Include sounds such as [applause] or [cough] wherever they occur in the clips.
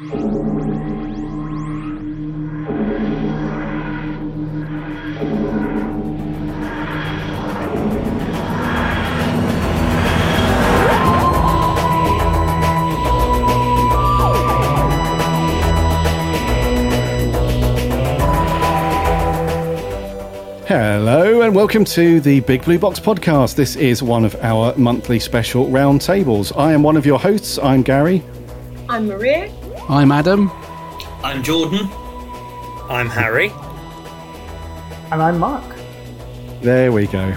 Hello and welcome to the Big Blue Box podcast. This is one of our monthly special roundtables. I am one of your hosts. I'm Gary. I'm Maria. I'm Adam. I'm Jordan. I'm Harry. And I'm Mark. There we go.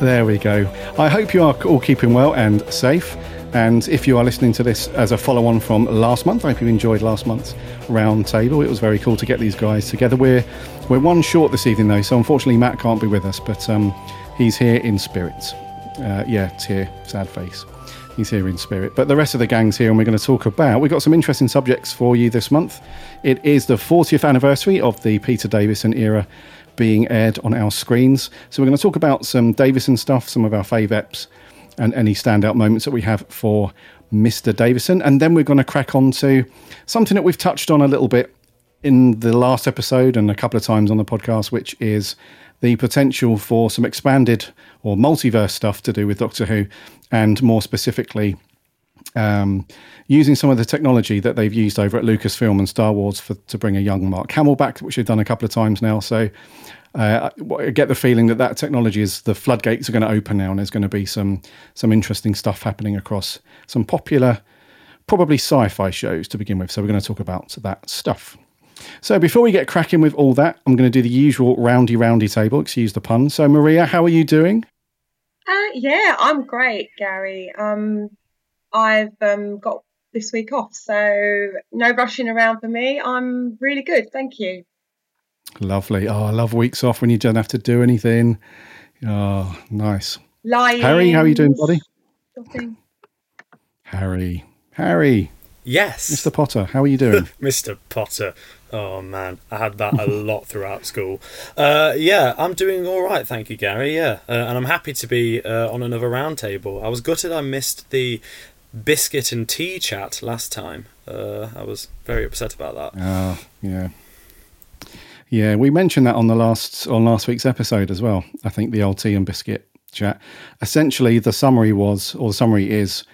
There we go. I hope you are all keeping well and safe. And if you are listening to this as a follow on from last month, I hope you enjoyed last month's roundtable. It was very cool to get these guys together. We're we're one short this evening though, so unfortunately Matt can't be with us, but um, he's here in spirit. Uh, yeah, it's here. Sad face. He's here in spirit. But the rest of the gang's here, and we're going to talk about. We've got some interesting subjects for you this month. It is the 40th anniversary of the Peter Davison era being aired on our screens. So we're going to talk about some Davison stuff, some of our fave eps, and any standout moments that we have for Mr. Davison. And then we're going to crack on to something that we've touched on a little bit in the last episode and a couple of times on the podcast, which is the potential for some expanded or multiverse stuff to do with Doctor Who, and more specifically, um, using some of the technology that they've used over at Lucasfilm and Star Wars for, to bring a young Mark Hamill back, which they've done a couple of times now. So uh, I get the feeling that that technology is the floodgates are going to open now, and there's going to be some some interesting stuff happening across some popular, probably sci-fi shows to begin with. So we're going to talk about that stuff. So before we get cracking with all that, I'm going to do the usual roundy roundy table. Excuse the pun. So Maria, how are you doing? Uh, yeah, I'm great, Gary. Um, I've um, got this week off, so no rushing around for me. I'm really good, thank you. Lovely. Oh, I love weeks off when you don't have to do anything. Oh, nice. Lying. Harry, how are you doing, buddy? Nothing. Harry, Harry, Yes. Mr. Potter, how are you doing? [laughs] Mr. Potter. Oh man, I had that a [laughs] lot throughout school. Uh, yeah, I'm doing all right, thank you, Gary. Yeah, uh, and I'm happy to be uh, on another roundtable. I was gutted I missed the biscuit and tea chat last time. Uh, I was very upset about that. Oh, yeah. Yeah, we mentioned that on the last on last week's episode as well. I think the old tea and biscuit chat. Essentially, the summary was, or the summary is,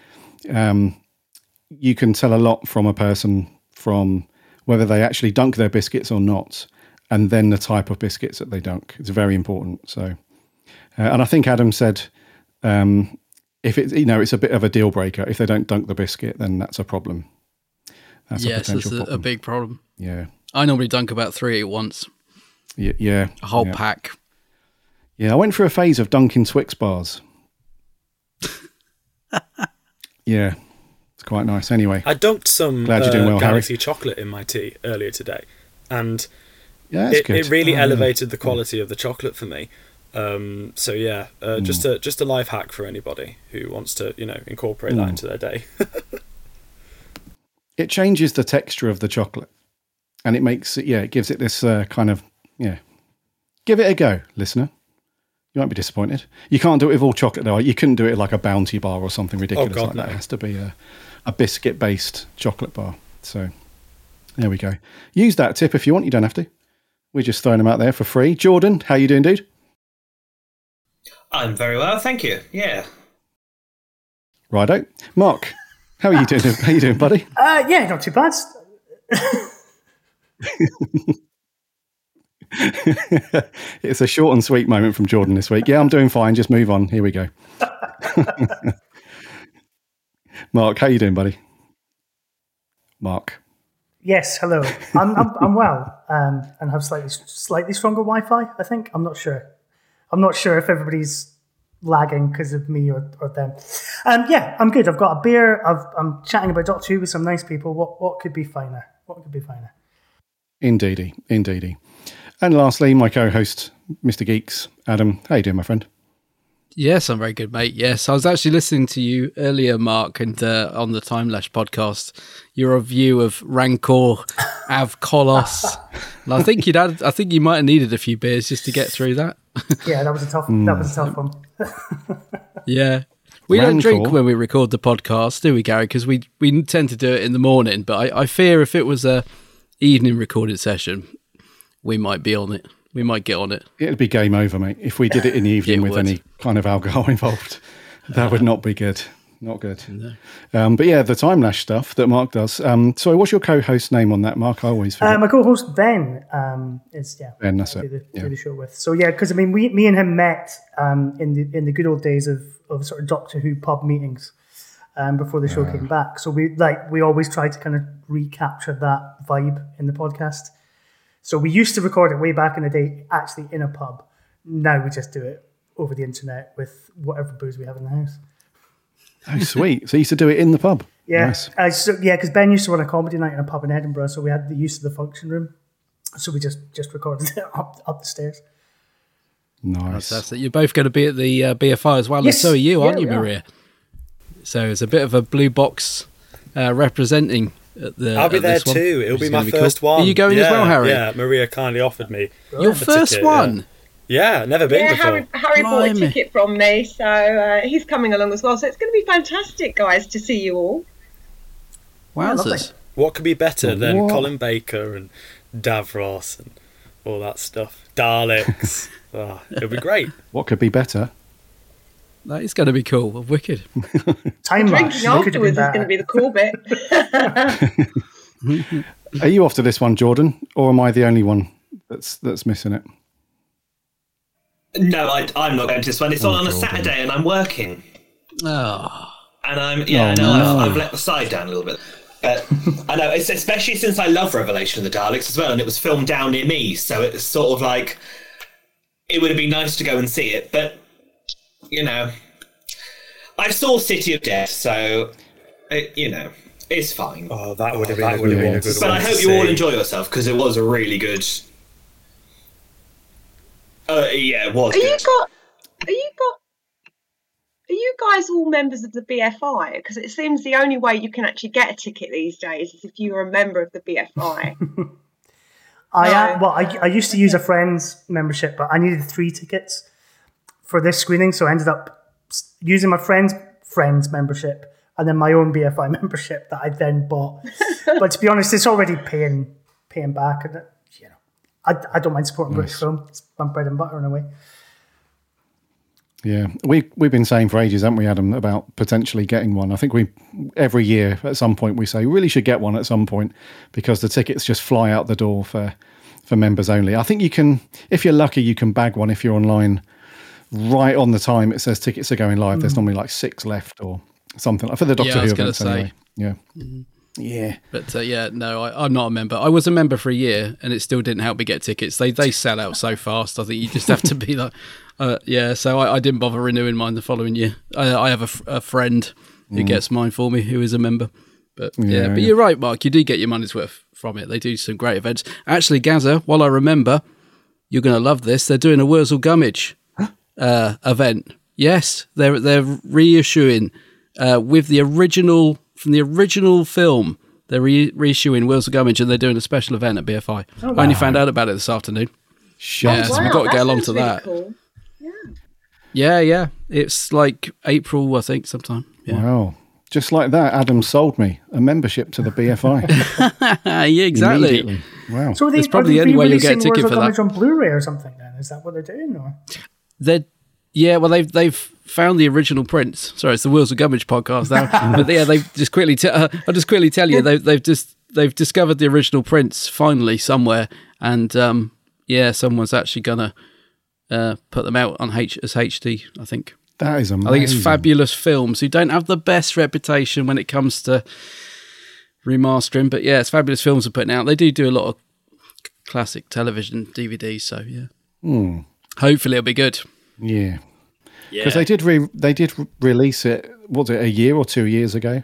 um, you can tell a lot from a person from whether they actually dunk their biscuits or not, and then the type of biscuits that they dunk. It's very important. So, uh, and I think Adam said, um, if it's you know it's a bit of a deal breaker if they don't dunk the biscuit, then that's a problem. That's yes, a that's potential a, a big problem. yeah, I normally dunk about three at once, yeah, yeah. a whole yeah. pack. Yeah, I went through a phase of dunking Twix bars. [laughs] yeah, it's quite nice. Anyway, I dunked some Glad you're uh, doing Harry. Galaxy chocolate in my tea earlier today, and yeah, it, it really Oh, yeah. elevated the quality of the chocolate for me. Um, so yeah, uh, Hmm. just a just a life hack for anybody who wants to you know incorporate that Mm. into their day. [laughs] It changes the texture of the chocolate, and it makes it. Yeah, it gives it this uh, kind of yeah. Give it a go, listener. You won't be disappointed. You can't do it with all chocolate though. You couldn't do it like a bounty bar or something ridiculous God, like that. It has to be a, a biscuit based chocolate bar. So there we go. Use that tip if you want. You don't have to. We're just throwing them out there for free. Jordan, how you doing, dude? I'm very well, thank you. Yeah. Righto. Mark, how are you doing? How you doing, buddy? Uh, yeah, not too bad. [laughs] it's a short and sweet moment from Jordan this week. Yeah, I'm doing fine. Just move on. Here we go. [laughs] Mark, how you doing, buddy? Mark. Yes, hello. I'm, I'm, I'm well um, and have slightly slightly stronger Wi-Fi. I think I'm not sure. I'm not sure if everybody's lagging because of me or, or them. Um, yeah, I'm good. I've got a beer. I've, I'm chatting about Doctor Who with some nice people. What what could be finer? What could be finer? Indeedy, indeedy. And lastly, my co-host, Mr. Geeks, Adam. How you doing, my friend? Yes, I'm very good, mate. Yes, I was actually listening to you earlier, Mark, and uh, on the Time Lash podcast, your review of Rancor, [laughs] Av Kolos. and I think you'd had, I think you might have needed a few beers just to get through that. [laughs] Yeah, that was a tough. That was a tough one. [laughs] yeah, We don't drink when we record the podcast, do we, Gary? Because we we tend to do it in the morning. But I, I fear if it was a evening recorded session, we might be on it. We might get on it. It'd be game over, mate. If we did it in the [laughs] evening It with would. any kind of alcohol [laughs] involved, that would not be good. Not good. Um, but yeah, the time lash stuff that Mark does. Um, sorry, what's your co-host name on that, Mark? I always forget. Uh, my co-host Ben um, is yeah. Ben, that's I it. Do the, Yeah. do the show with. So yeah, because I mean, we, me and him met um, in the in the good old days of, of sort of Doctor Who pub meetings um, before the show came back. So we like we always try to kind of recapture that vibe in the podcast. So we used to record it way back in the day, actually in a pub. Now we just do it over the internet with whatever booze we have in the house. oh, sweet. So you used to do it in the pub. Yeah, Nice. uh, so, yeah, because Ben used to run a comedy night in a pub in Edinburgh, so we had the use of the function room. So we just just recorded it [laughs] up up the stairs. Nice. Fantastic. You're both going to be at the uh, BFI as well, Yes. and so are you, aren't Yeah, you, we are. Maria? So it's a bit of a blue box uh, representing at the. I'll be there this one, too. It'll be my gonna cool. first one. Are you going as well, Harry? Yeah, Maria kindly offered me. Your first ticket, one. Yeah, never been Yeah, before. Harry, Harry bought a ticket from me, so uh, he's coming along as well. So it's going to be fantastic, guys, to see you all. Wowzers. lovely. What could be better than Colin Baker and Davros and all that stuff? Daleks. oh, [laughs] it'll be great. What could be better? That is going to be cool. Wicked. [laughs] Time lapse. Drinking It could have afterwards is going to be the cool bit. [laughs] Are you off to this one, Jordan, or am I the only one that's that's missing it? No, I, I'm not going to this one. It's oh, on on a Jordan. Saturday, and I'm working. Oh, And I'm yeah, Oh, no, no. I've, I've let the side down a little bit. But I know, it's, especially since I love Revelation of the Daleks as well, and it was filmed down near me, so it's sort of like it would have been nice to go and see it. But you know, I saw City of Death, so it, you know, it's fine. Oh, that would have that been, a would have good been one. a good but one I to hope you all enjoy yourself because it was a really good. Uh, yeah, it was. Are you got? Are you got? Are you guys all members of the BFI? Because it seems the only way you can actually get a ticket these days is if you are a member of the BFI. I [laughs] uh, No. well, I, I used to use a friend's membership, but I needed three tickets for this screening, so I ended up using my friend's friend's membership and then my own BFI [laughs] membership that I then bought. [laughs] but to be honest, it's already paying paying back, and you know, I, I don't mind supporting British film. It's my bread and butter in a way. Yeah, we we've been saying for ages, haven't we, Adam, about potentially getting one. I think we every year at some point we say we really should get one at some point because the tickets just fly out the door for for members only. I think you can, if you're lucky, you can bag one if you're online. Right on the time it says tickets are going live. There's normally like six left or something like for the Doctor I Who events say. anyway. Yeah, yeah. but uh, yeah, no, I, I'm not a member. I was a member for a year, and it still didn't help me get tickets. They they sell out so fast. I think you just have to be like, uh, yeah. So I, I didn't bother renewing mine the following year. I, I have a, f- a friend who gets mine for me, who is a member. But yeah, Yeah, but yeah. you're right, Mark. You do get your money's worth from it. They do some great events. Actually, Gaza, while I remember, you're going to love this. They're doing a Wurzel Gummidge uh, event. Yes, they're they're reissuing uh, with the original from the original film. They're re- reissuing Wurzel Gummidge and they're doing a special event at BFI. I only found out about it this afternoon. Shut Yeah, so we've got to get along to really that. Cool. Yeah, yeah. It's like April, I think, sometime. Yeah, Wow. Just like that, Adam sold me a membership to the BFI. [laughs] yeah exactly. Wow. So are they, It's probably are the only way you'll get a re-releasing ticket Wurzel for that. Gummidge on Blu-ray or something? Then is that what they're doing? Or They're yeah, well they've they've found the original prints. Sorry, it's the Wheels of Gummidge podcast now. [laughs] but yeah, they've just quickly. T- uh, I'll just quickly tell you they've they've just they've discovered the original prints finally somewhere, and um, yeah, someone's actually gonna uh, put them out on H as HD. I think. That is amazing. I think it's fabulous films who don't have the best reputation when it comes to remastering, but yeah, it's fabulous films are putting out. They do do a lot of classic television DVDs, so yeah. Hmm. Hopefully, it'll be good. Yeah. Because they did re- they did re- release it. Was it a year or two years ago?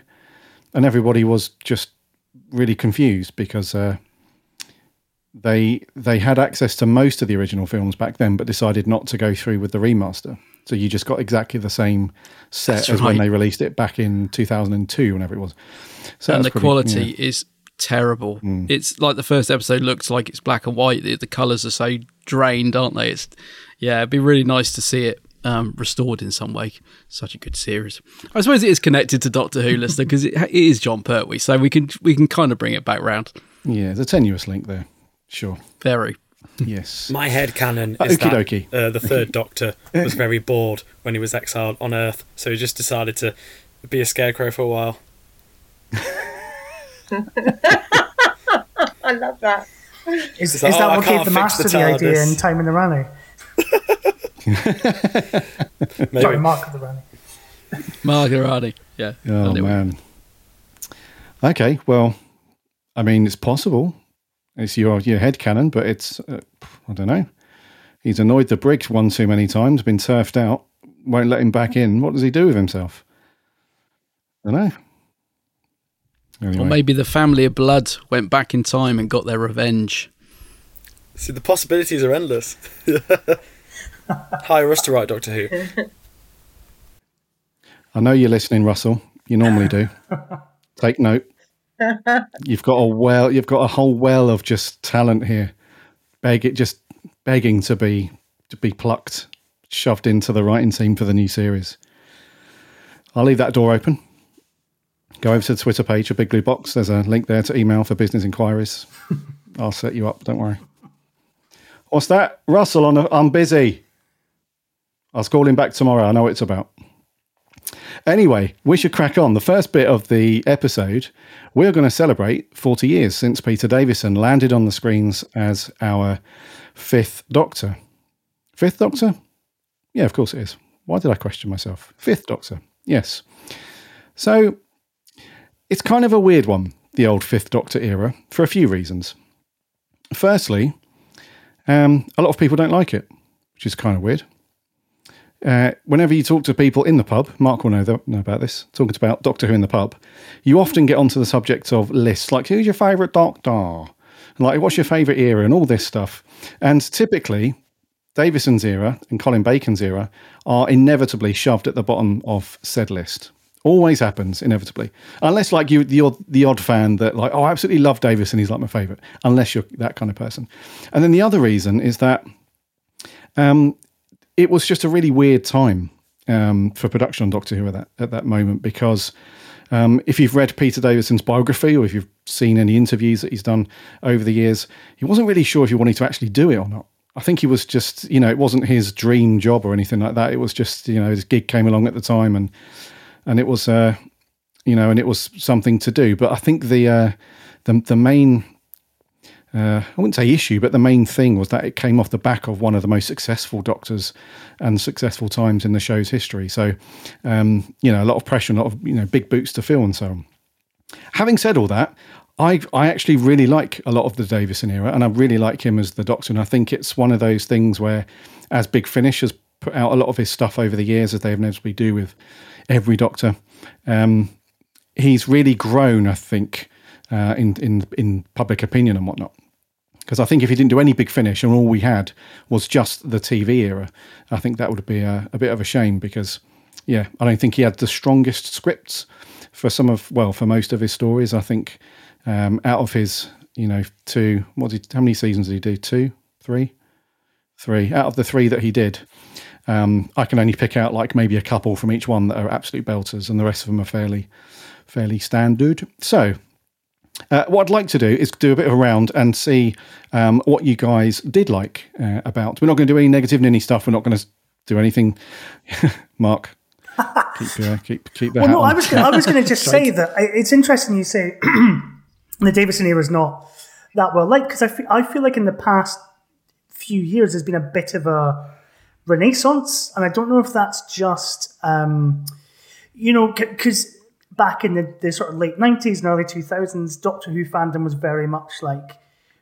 And everybody was just really confused because uh, they they had access to most of the original films back then, but decided not to go through with the remaster. So you just got exactly the same set That's as when they released it back in 2002, whenever it was. So and the pretty- quality yeah. is terrible. Hmm. It's like the first episode looks like it's black and white. The, the colors are so drained, aren't they? It's yeah, it'd be really nice to see it um, restored in some way. Such a good series. I suppose it is connected to Doctor Who, listener, because it, it is Jon Pertwee, so we can we can kind of bring it back round. Yeah, there's a tenuous link there. Sure. Very. Yes. My head canon Uh, is okie that dokie. uh, the third Doctor was very bored when he was exiled on Earth, so he just decided to be a scarecrow for a while. [laughs] I love that. Is, It's is like, that "Oh, what gave the master the the, idea in Time in the Rani? [laughs] Maybe. Sorry, Mark of the Rani. Margarati. Yeah. Oh Anyway. man. Okay, well, I mean, it's possible. It's your your head canon, but it's uh, I don't know. He's annoyed the Brig's one too many times, been turfed out, won't let him back in. What does he do with himself? I don't know. Anyway, Or maybe the family of blood went back in time and got their revenge. See, the possibilities are endless. [laughs] Hire us to write Doctor Who. [laughs] I know you're listening, Russell. You normally do. [laughs] Take note. You've got a well. You've got a whole well of just talent here. Beg it, just begging to be to be plucked, shoved into the writing team for the new series. I'll leave that door open. Go over to the Twitter page, a Big Blue Box. There's a link there to email for business inquiries. I'll set you up. Don't worry. What's that, Russell? On a, I'm busy. I'll call him back tomorrow. I know what it's about. Anyway, we should crack on. The first bit of the episode, we're going to celebrate 40 years since Peter Davison landed on the screens as our fifth Doctor. Fifth Doctor? Yeah, of course it is. Why did I question myself? Fifth Doctor. Yes. So it's kind of a weird one, the old Fifth Doctor era, for a few reasons. Firstly, um, a lot of people don't like it, which is kind of weird. Uh, whenever you talk to people in the pub, Mark will know, th- know about this, talking about Doctor Who in the pub, you often get onto the subject of lists, like who's your favourite Doctor? Like what's your favourite era and all this stuff. And typically, Davison's era and Colin Baker's era are inevitably shoved at the bottom of said list. Always happens, inevitably. Unless like you the odd the odd fan that like, oh I absolutely love Davison he's like my favourite. Unless you're that kind of person. And then the other reason is that um, it was just a really weird time um, for production on Doctor Who at that at that moment because um, if you've read Peter Davison's biography or if you've seen any interviews that he's done over the years, he wasn't really sure if he wanted to actually do it or not. I think he was just, you know, it wasn't his dream job or anything like that. It was just, you know, his gig came along at the time and and it was, uh, you know, and it was something to do. But I think the uh, the the main uh, I wouldn't say issue, but the main thing was that it came off the back of one of the most successful doctors and successful times in the show's history. So, um, you know, a lot of pressure, a lot of you know, big boots to fill, and so on. Having said all that, I I actually really like a lot of the Davison era, and I really like him as the Doctor. And I think it's one of those things where, as Big Finish has put out a lot of his stuff over the years, as they inevitably do with every Doctor, um, he's really grown. I think uh, in in in public opinion and whatnot. Because I think if he didn't do any big finish and all we had was just the TV era, I think that would be a, a bit of a shame. Because yeah, I don't think he had the strongest scripts for some of well for most of his stories. I think um, out of his you know two what did how many seasons did he do? Two, three, three. Out of the three that he did, um, I can only pick out like maybe a couple from each one that are absolute belters, and the rest of them are fairly fairly standard. So uh, what I'd like to do is do a bit of a round and see um, what you guys did like uh, about. We're not going to do any negative ninny stuff. We're not going to do anything. [laughs] Mark, keep uh, keep keep the Well, no, on. I was gonna, I was going to just say that it's interesting you say [clears throat] the Davison era is not that well liked because I feel, I feel like in the past few years there's been a bit of a renaissance, and I don't know if that's just um, you know because back in the, the sort of late nineties and early two thousands, Doctor Who fandom was very much like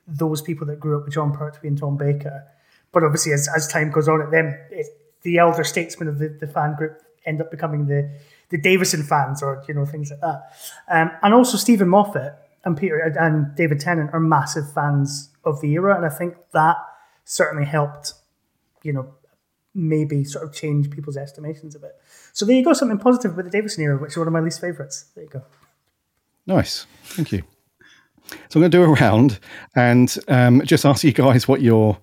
those people that grew up with Jon Pertwee and Tom Baker. But obviously, as, as time goes on, it then it, the elder statesmen of the, the fan group end up becoming the the Davison fans, or you know things like that. Um, and also, Steven Moffat and Peter and David Tennant are massive fans of the era, and I think that certainly helped, you know, maybe sort of change people's estimations a bit. So there you go, something positive about the Davison era, which is one of my least favourites. There you go. Nice, thank you. So I'm going to do a round and um, just ask you guys what your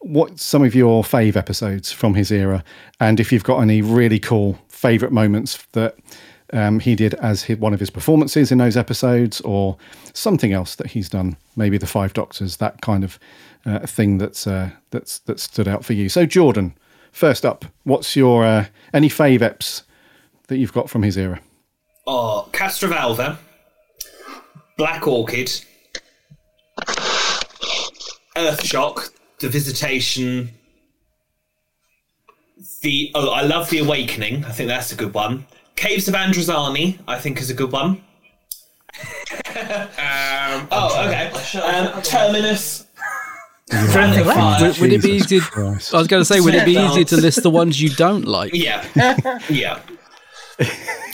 what some of your fave episodes from his era, and if you've got any really cool favorite moments that um, he did as his, one of his performances in those episodes, or something else that he's done, maybe the Five Doctors, that kind of uh, thing that's uh, that's that stood out for you. So, Jordan, first up, what's your uh, any fave eps that you've got from his era? Oh, Castrovalva, Black Orchid, Earthshock, The Visitation, the oh, I love The Awakening. I think that's a good one. Caves of Androzani, I think, is a good one. [laughs] um, oh, okay. Um, Terminus. Planet Five. Would, would it be easy? Christ. I was going to say, would it be easy to list the ones you don't like? Yeah, yeah.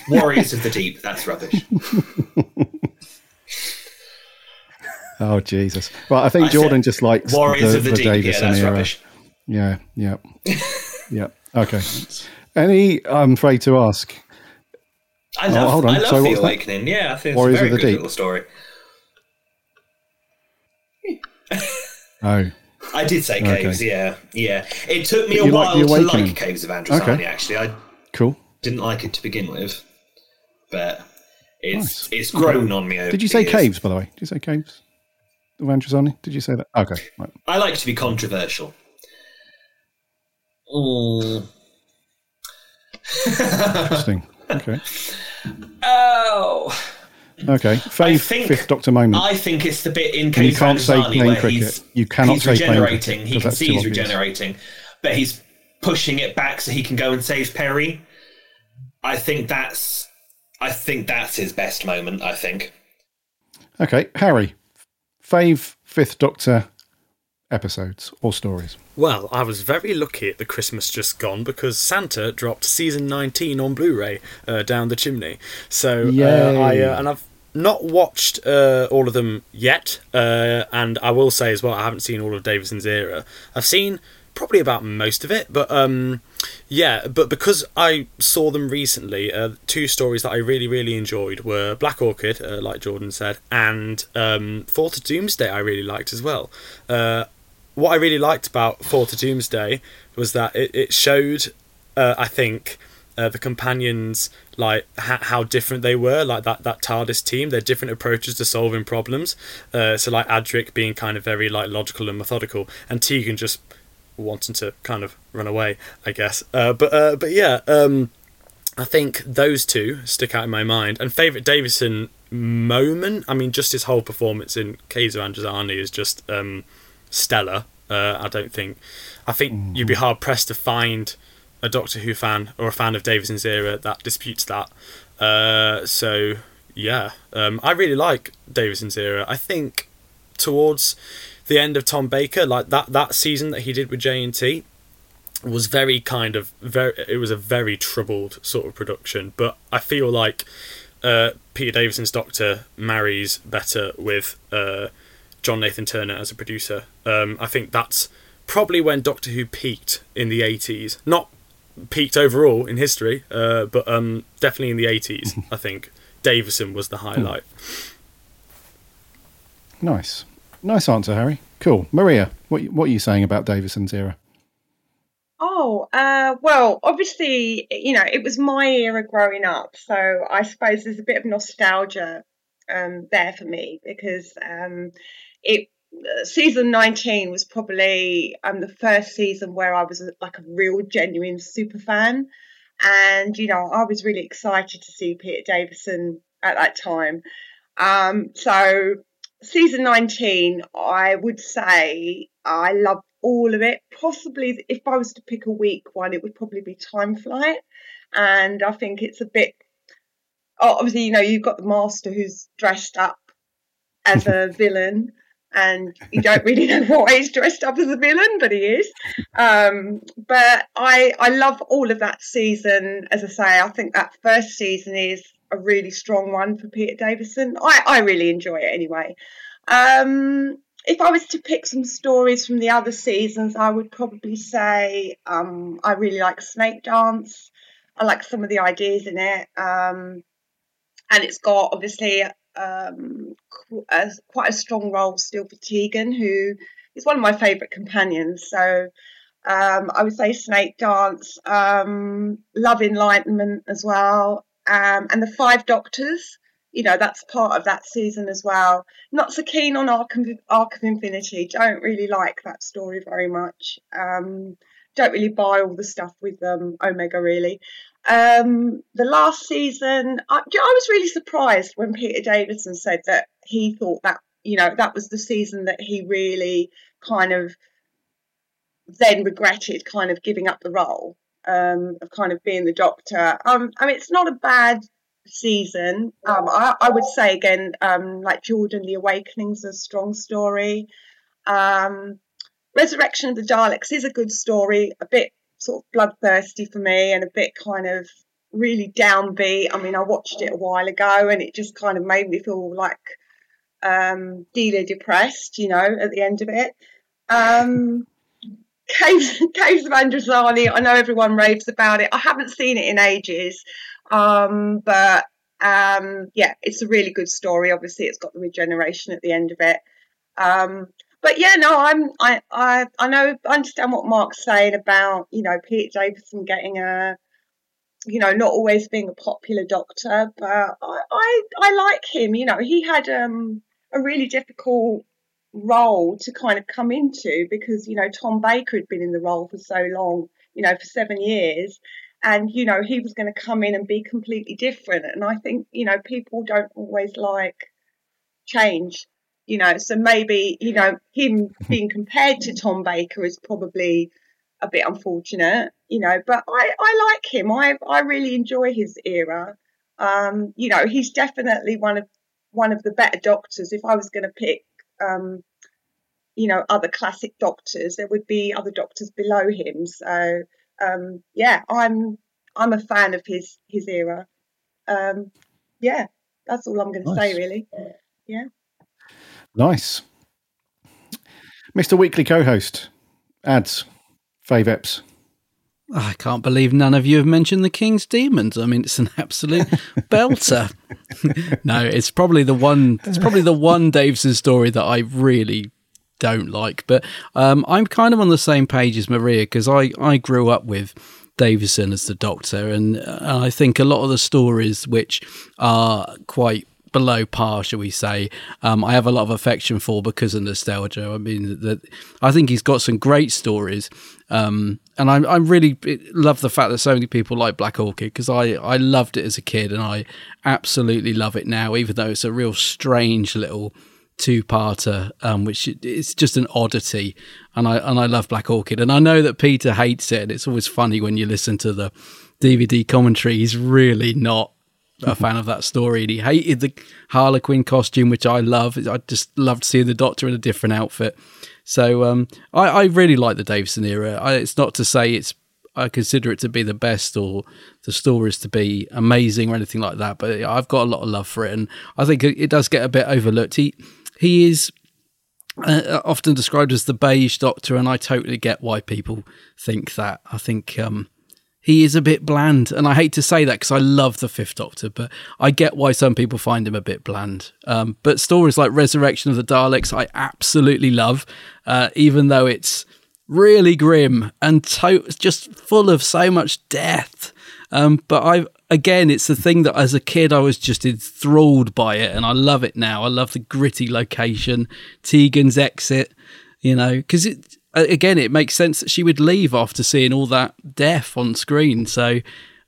Warriors of the Deep. That's rubbish. [laughs] Oh Jesus! Well, I think I Jordan just likes Warriors the, of the, the Deep. Yeah, that's era. rubbish. Yeah, yeah, [laughs] yeah. Okay. Any? I'm afraid to ask. I love, Oh, hold on. I love Sorry, The what's uh, that? Awakening. Yeah, I think it's Warriors a very of the good Deep. little story. [laughs] Oh, I did say Okay. caves, yeah, yeah. It took me But a while to like Caves of Androzani. Okay. Actually, I cool. didn't like it to begin with, but it's Nice. it's grown on me. Over Did you say years. caves? By the way, did you say caves? The Androzani? Did you say that? Okay. Right. I like to be controversial. Mm. [laughs] Interesting. Okay. Oh, Okay. Fave think- fifth Doctor moment. I think it's the bit in And you can't say playing where cricket. he's You cannot he's say regenerating. cricket, He can see he's obvious. regenerating, but he's pushing it back so he can go and save Peri. I think that's I think that's his best moment. I think. Okay, Harry. Fave fifth Doctor episodes or stories. Well, I was very lucky at the Christmas just gone because Santa dropped season 19 on Blu-ray uh, down the chimney. So uh, I uh, and I've not watched uh, all of them yet, uh, and I will say as well I haven't seen all of Davison's era. I've seen probably about most of it, but um, yeah, but because I saw them recently, uh, two stories that I really really enjoyed were Black Orchid, uh, like Jordan said, and um, Four to Doomsday. I really liked as well. Uh, what I really liked about Four to Doomsday was that it, it showed, uh, I think, uh, the companions like ha- how different they were, like that that TARDIS team, their different approaches to solving problems. Uh, so like Adric being kind of very like logical and methodical, and Tegan just wanting to kind of run away, I guess. Uh, but uh, but yeah, um, I think those two stick out in my mind. And favorite Davison moment, I mean, just his whole performance in of Androzani is just um, stellar. Uh, I don't think. I think you'd be hard pressed to find a Doctor Who fan or a fan of Davison's era that disputes that. Uh, so yeah, um, I really like Davison's era. I think towards the end of Tom Baker, like that that season that he did with J and T, was very kind of very. It was a very troubled sort of production, but I feel like uh, Peter Davison's Doctor marries better with uh, John Nathan Turner as a producer. Um, I think that's probably when Doctor Who peaked in the eighties. Not peaked overall in history, uh, but um, definitely in the eighties. [laughs] I think Davison was the highlight. Nice. Nice answer, Harry. Cool. Maria, what what are you saying about Davison's era? Oh, uh, well, obviously, you know, it was my era growing up, so I suppose there's a bit of nostalgia um, there for me because um, it uh, season 19 was probably um, the first season where I was a, like a real genuine super fan, and you know, I was really excited to see Peter Davison at that time. Um, so season 19, I would say I loved all of it. Possibly, if I was to pick a weak one, it would probably be Time Flight. And I think it's a bit. Obviously, you know, you've got the Master who's dressed up as a [laughs] villain, and you don't really know [laughs] why he's dressed up as a villain, but he is. Um, but I, I love all of that season. As I say, I think that first season is a really strong one for Peter Davison. I, I really enjoy it anyway. Um, if I was to pick some stories from the other seasons, I would probably say um, I really like Snake Dance. I like some of the ideas in it. Um, and it's got obviously um, a, quite a strong role still for Tegan, who is one of my favourite companions. So um, I would say Snake Dance, um, Love Enlightenment as well, um, and the Five Doctors. You know, that's part of that season as well. Not so keen on Arc of, Arc of Infinity. Don't really like that story very much. Um, don't really buy all the stuff with Omega really. Um, the last season, I, I was really surprised when Peter Davison said that he thought that you know that was the season that he really kind of then regretted kind of giving up the role um, of kind of being the doctor. Um, I mean, it's not a bad season. Um, I, I, would say again, um, like Jordan, The Awakening's is a strong story. Um, Resurrection of the Daleks is a good story, a bit sort of bloodthirsty for me and a bit kind of really downbeat. I mean, I watched it a while ago and it just kind of made me feel like um, Delia depressed, you know, at the end of it. Um, Caves, [laughs] Caves of Androzani, I know everyone raves about it. I haven't seen it in ages, um, but um, yeah, it's a really good story. Obviously, it's got the regeneration at the end of it. Um, but yeah, no, I'm I, I I know I understand what Mark's saying about you know Peter Davison getting a you know not always being a popular doctor, but I I, I like him. You know, he had um a really difficult role to kind of come into because you know Tom Baker had been in the role for so long, you know, for seven years, and you know he was going to come in and be completely different. And I think you know people don't always like change, you know, so maybe you know him [laughs] being compared to Tom Baker is probably a bit unfortunate, you know. But I I like him. I I really enjoy his era. Um, you know, he's definitely one of one of the better doctors. If I was going to pick um, you know, other classic doctors. There would be other doctors below him. So um, yeah, I'm I'm a fan of his his era. Um, yeah, that's all I'm going to nice. say really. Yeah. Nice, Mr. Weekly co-host, ads, fave eps. I can't believe none of you have mentioned the King's Demons. I mean, it's an absolute [laughs] belter. [laughs] no, it's probably the one. It's probably the one Davison story that I really don't like. But um, I'm kind of on the same page as Maria because I I grew up with Davison as the Doctor, and uh, I think a lot of the stories which are quite below par, shall we say, um, I have a lot of affection for because of nostalgia. I mean, that I think he's got some great stories, um, and I, I really love the fact that so many people like Black Orchid because I, I loved it as a kid and I absolutely love it now, even though it's a real strange little two-parter, um, which it's just an oddity, and I and I love Black Orchid, and I know that Peter hates it, and it's always funny when you listen to the DVD commentary. He's really not a fan of that story, and he hated the Harlequin costume, which I love. I just loved seeing the Doctor in a different outfit. So um, I, I, really like the Davison era. I, it's not to say it's I consider it to be the best or the stories to be amazing or anything like that, but I've got a lot of love for it, and I think it, it does get a bit overlooked. He he is uh, often described as the beige Doctor, and I totally get why people think that. I think um, he is a bit bland. And I hate to say that because I love the Fifth Doctor, but I get why some people find him a bit bland. Um, but stories like Resurrection of the Daleks, I absolutely love, uh, even though it's really grim and to- just full of so much death. Um, but I, again, it's the thing that as a kid I was just enthralled by it, and I love it now. I love the gritty location, Tegan's exit, you know, because it again, it makes sense that she would leave after seeing all that death on screen. So,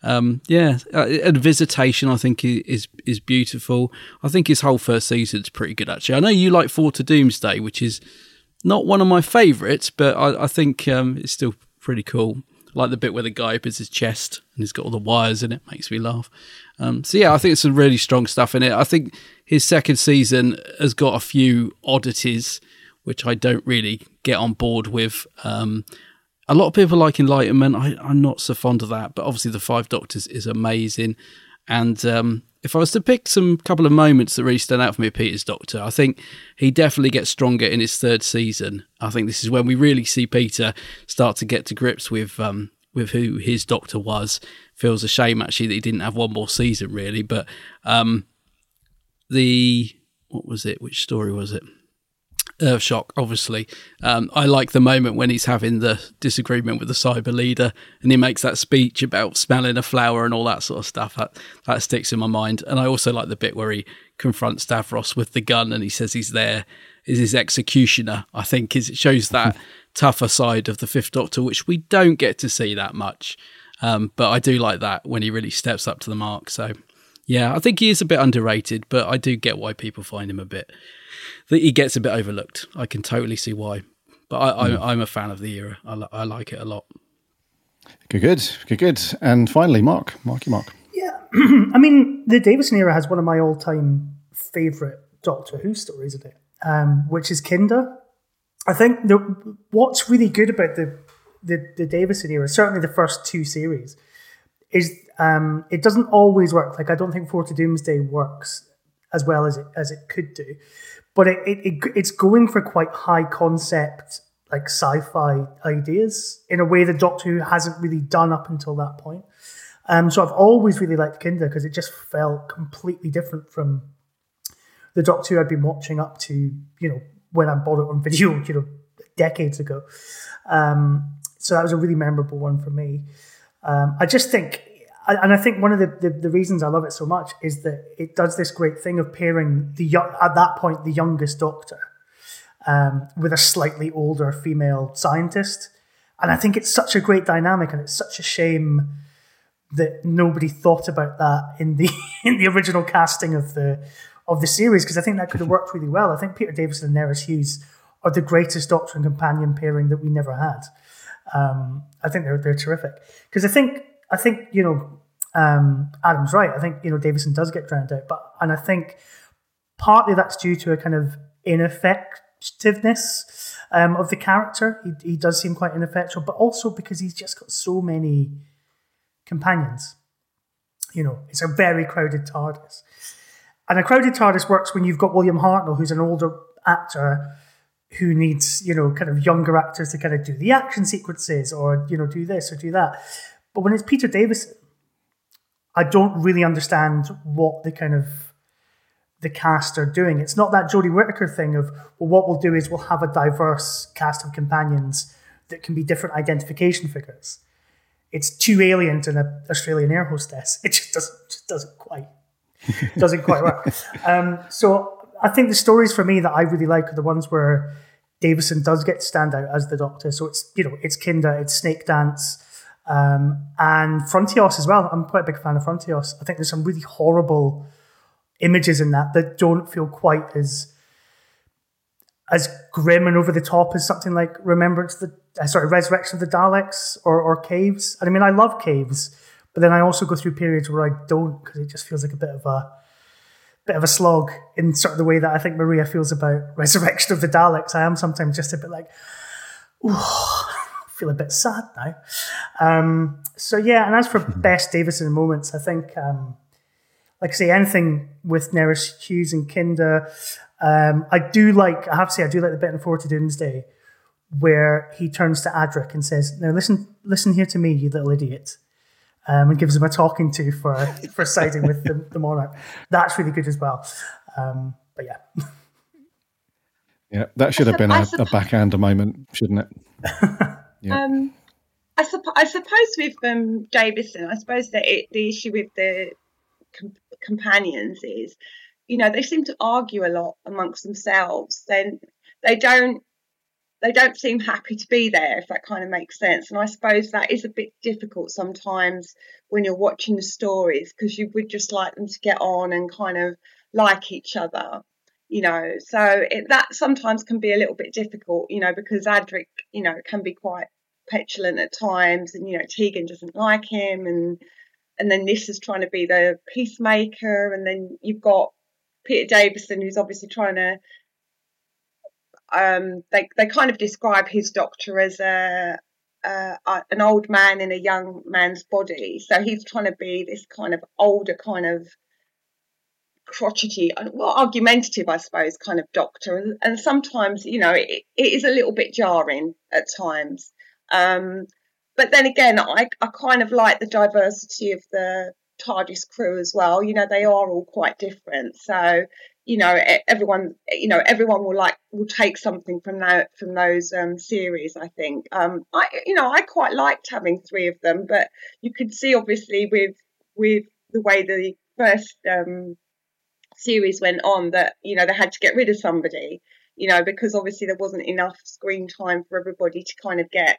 um, yeah, uh, and visitation I think is is beautiful. I think his whole first season is pretty good actually. I know you like Four to Doomsday, which is not one of my favourites, but I, I think um, it's still pretty cool. I like the bit where the guy opens his chest and he's got all the wires in it, makes me laugh. Um, so yeah, I think it's some really strong stuff in it. I think his second season has got a few oddities which I don't really get on board with. Um, a lot of people like Enlightenment. I, am not so fond of that, but obviously the Five Doctors is amazing. And um, if I was to pick some couple of moments that really stand out for me, Peter's Doctor, I think he definitely gets stronger in his third season. I think this is when we really see Peter start to get to grips with um, with who his Doctor was. Feels a shame actually that he didn't have one more season, really. But um, the what was it? Which story was it? Earthshock, obviously. Um, I like the moment when he's having the disagreement with the cyber leader and he makes that speech about smelling a flower and all that sort of stuff. That, that sticks in my mind. And I also like the bit where he confronts Davros with the gun and he says he's there is his executioner. I think is it shows that [laughs] tougher side of the Fifth Doctor, which we don't get to see that much. Um, but I do like that when he really steps up to the mark. So yeah, I think he is a bit underrated, but I do get why people find him a bit that he gets a bit overlooked. I can totally see why. But I, mm. I, am a fan of the era. I, I like it a lot. Good, good, good, good. And finally, Mark, Marky Mark. Yeah, [clears throat] I mean, the Davison era has one of my all-time favorite Doctor Who stories, isn't it? Um, which is Kinda. I think the, what's really good about the, the the Davison era, certainly the first two series, is um, it doesn't always work. Like I don't think Four to Doomsday works as well as it as it could do but it, it, it, it's going for quite high concept like sci-fi ideas in a way that Doctor Who hasn't really done up until that point. Um, so I've always really liked Kinda because it just felt completely different from the Doctor Who I'd been watching up to you know when I bought it on video [laughs] you know decades ago. Um, so that was a really memorable one for me. Um, I just think and I think one of the, the, the, reasons I love it so much is that it does this great thing of pairing the at that point the youngest doctor um, with a slightly older female scientist, and I think it's such a great dynamic, and it's such a shame that nobody thought about that in the [laughs] in the original casting of the of the series because I think that could have worked really well. I think Peter Davison and Nerys Hughes are the greatest Doctor and companion pairing that we never had. Um, I think they're they're terrific because I think I think you know um, Adam's right. I think you know Davison does get drowned out, but and I think partly that's due to a kind of ineffectiveness um, of the character. He, he does seem quite ineffectual, but also because he's just got so many companions. You know, it's a very crowded TARDIS, and a crowded TARDIS works when you've got William Hartnell, who's an older actor who needs you know kind of younger actors to kind of do the action sequences or you know do this or do that but when it's Peter Davison, I don't really understand what the kind of the cast are doing. It's not that Jodie Whittaker thing of well, what we'll do is we'll have a diverse cast of companions that can be different identification figures. It's too alien and an Australian air hostess. It just doesn't just doesn't quite [laughs] doesn't quite work. Um, so I think the stories for me that I really like are the ones where Davison does get to stand out as the Doctor. So it's you know it's Kinda, it's Snake Dance, um, and Frontios as well. I'm quite a big fan of Frontios. I think there's some really horrible images in that that don't feel quite as as grim and over the top as something like Remembrance the uh, sorry Resurrection of the Daleks or or Caves. And I mean, I love Caves, but then I also go through periods where I don't because it just feels like a bit of a bit of a slog in sort of the way that I think Maria feels about [laughs] Resurrection of the Daleks. I am sometimes just a bit like, ooh feel a bit sad now. Um, so yeah, and as for best Davison moments, I think, um, like I say, anything with Nerys Hughes and Kinda, um, I do like. I have to say, I do like the bit in Four to Doomsday where he turns to Adric and says, "Now listen, listen here to me, you little idiot." Um, and gives him a talking to for [laughs] for siding with the, the, monarch. That's really good as well. Um, but yeah. Yeah, that should have been a, a backhander moment, shouldn't it? [laughs] Um, I, supp- I suppose with um, Davison, I suppose that it, the issue with the com- companions is, you know, they seem to argue a lot amongst themselves. Then they don't they don't seem happy to be there, if that kind of makes sense. And I suppose that is a bit difficult sometimes when you're watching the stories because you would just like them to get on and kind of like each other you know so it, that sometimes can be a little bit difficult you know because adric you know can be quite petulant at times, and you know Tegan doesn't like him, and and then this is trying to be the peacemaker, and then you've got Peter Davison who's obviously trying to. Um, they they kind of describe his doctor as a, a, an old man in a young man's body, so he's trying to be this kind of older kind of crotchety, well, argumentative, I suppose, kind of doctor. And, and sometimes, you know, it, it is a little bit jarring at times. Um, but then again, I, I kind of like the diversity of the TARDIS crew as well. You know, they are all quite different. So, you know everyone you know everyone will like will take something from that from those um, series i think um i you know i quite liked having three of them but you could see obviously with with the way the first um series went on that you know they had to get rid of somebody you know because obviously there wasn't enough screen time for everybody to kind of get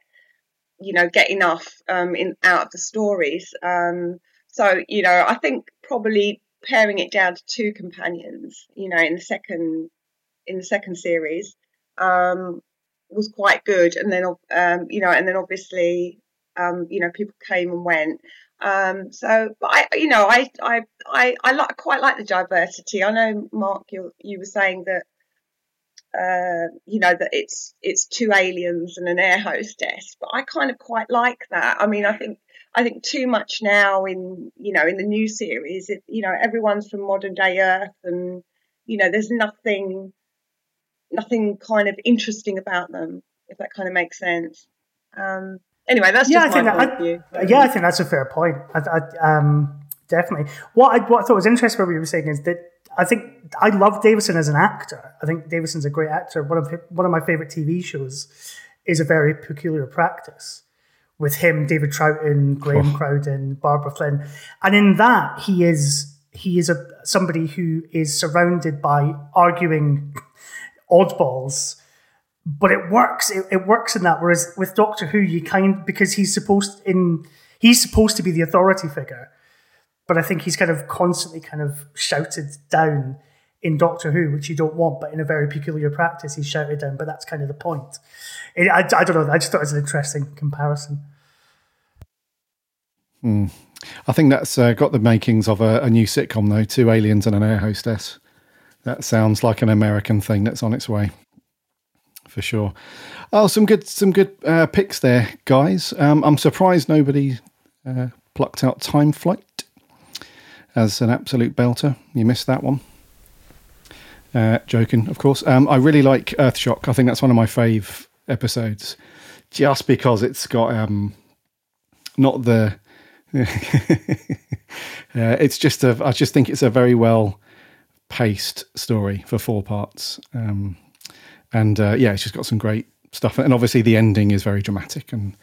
you know get enough um in out of the stories um so you know i think probably paring it down to two companions, you know, in the second in the second series, um, was quite good. And then, um, you know, and then obviously, um, you know, people came and went. Um, so, but I, you know, I, I, I, I like quite like the diversity. I know, Mark, you you were saying that, uh, you know, that it's it's two aliens and an air hostess, but I kind of quite like that. I mean, I think I think too much now in you know in the new series. It, you know, everyone's from modern day Earth, and you know, there's nothing nothing kind of interesting about them. If that kind of makes sense. Um, anyway, that's yeah, I think that, I, yeah, I think that's a fair point. I, I, um, definitely. What I, what I thought was interesting what you were saying is that I think I love Davison as an actor. I think Davison's a great actor. One of one of my favorite TV shows is a very peculiar practice with him, David Troughton, Graham oh. Crowden, Barbara Flynn, and in that he is he is a somebody who is surrounded by arguing oddballs, but it works. It, it works in that. Whereas with Doctor Who, you kind because he's supposed in he's supposed to be the authority figure, but I think he's kind of constantly kind of shouted down in Doctor Who, which you don't want, but in a very peculiar practice, he's shouted down. But that's kind of the point. It, I, I don't know. I just thought it was an interesting comparison. Hmm. I think that's uh, got the makings of a, a, new sitcom, though. Two aliens and an air hostess. That sounds like an American thing that's on its way, for sure. Oh, some good, some good uh, picks there, guys. Um, I'm surprised nobody uh, plucked out Time Flight as an absolute belter. You missed that one. Uh, joking, of course. Um, I really like Earthshock. I think that's one of my fave episodes, just because it's got um, not the. [laughs] uh, it's just a. I just think it's a very well paced story for four parts, um, and uh, yeah, it's just got some great stuff. And obviously, the ending is very dramatic and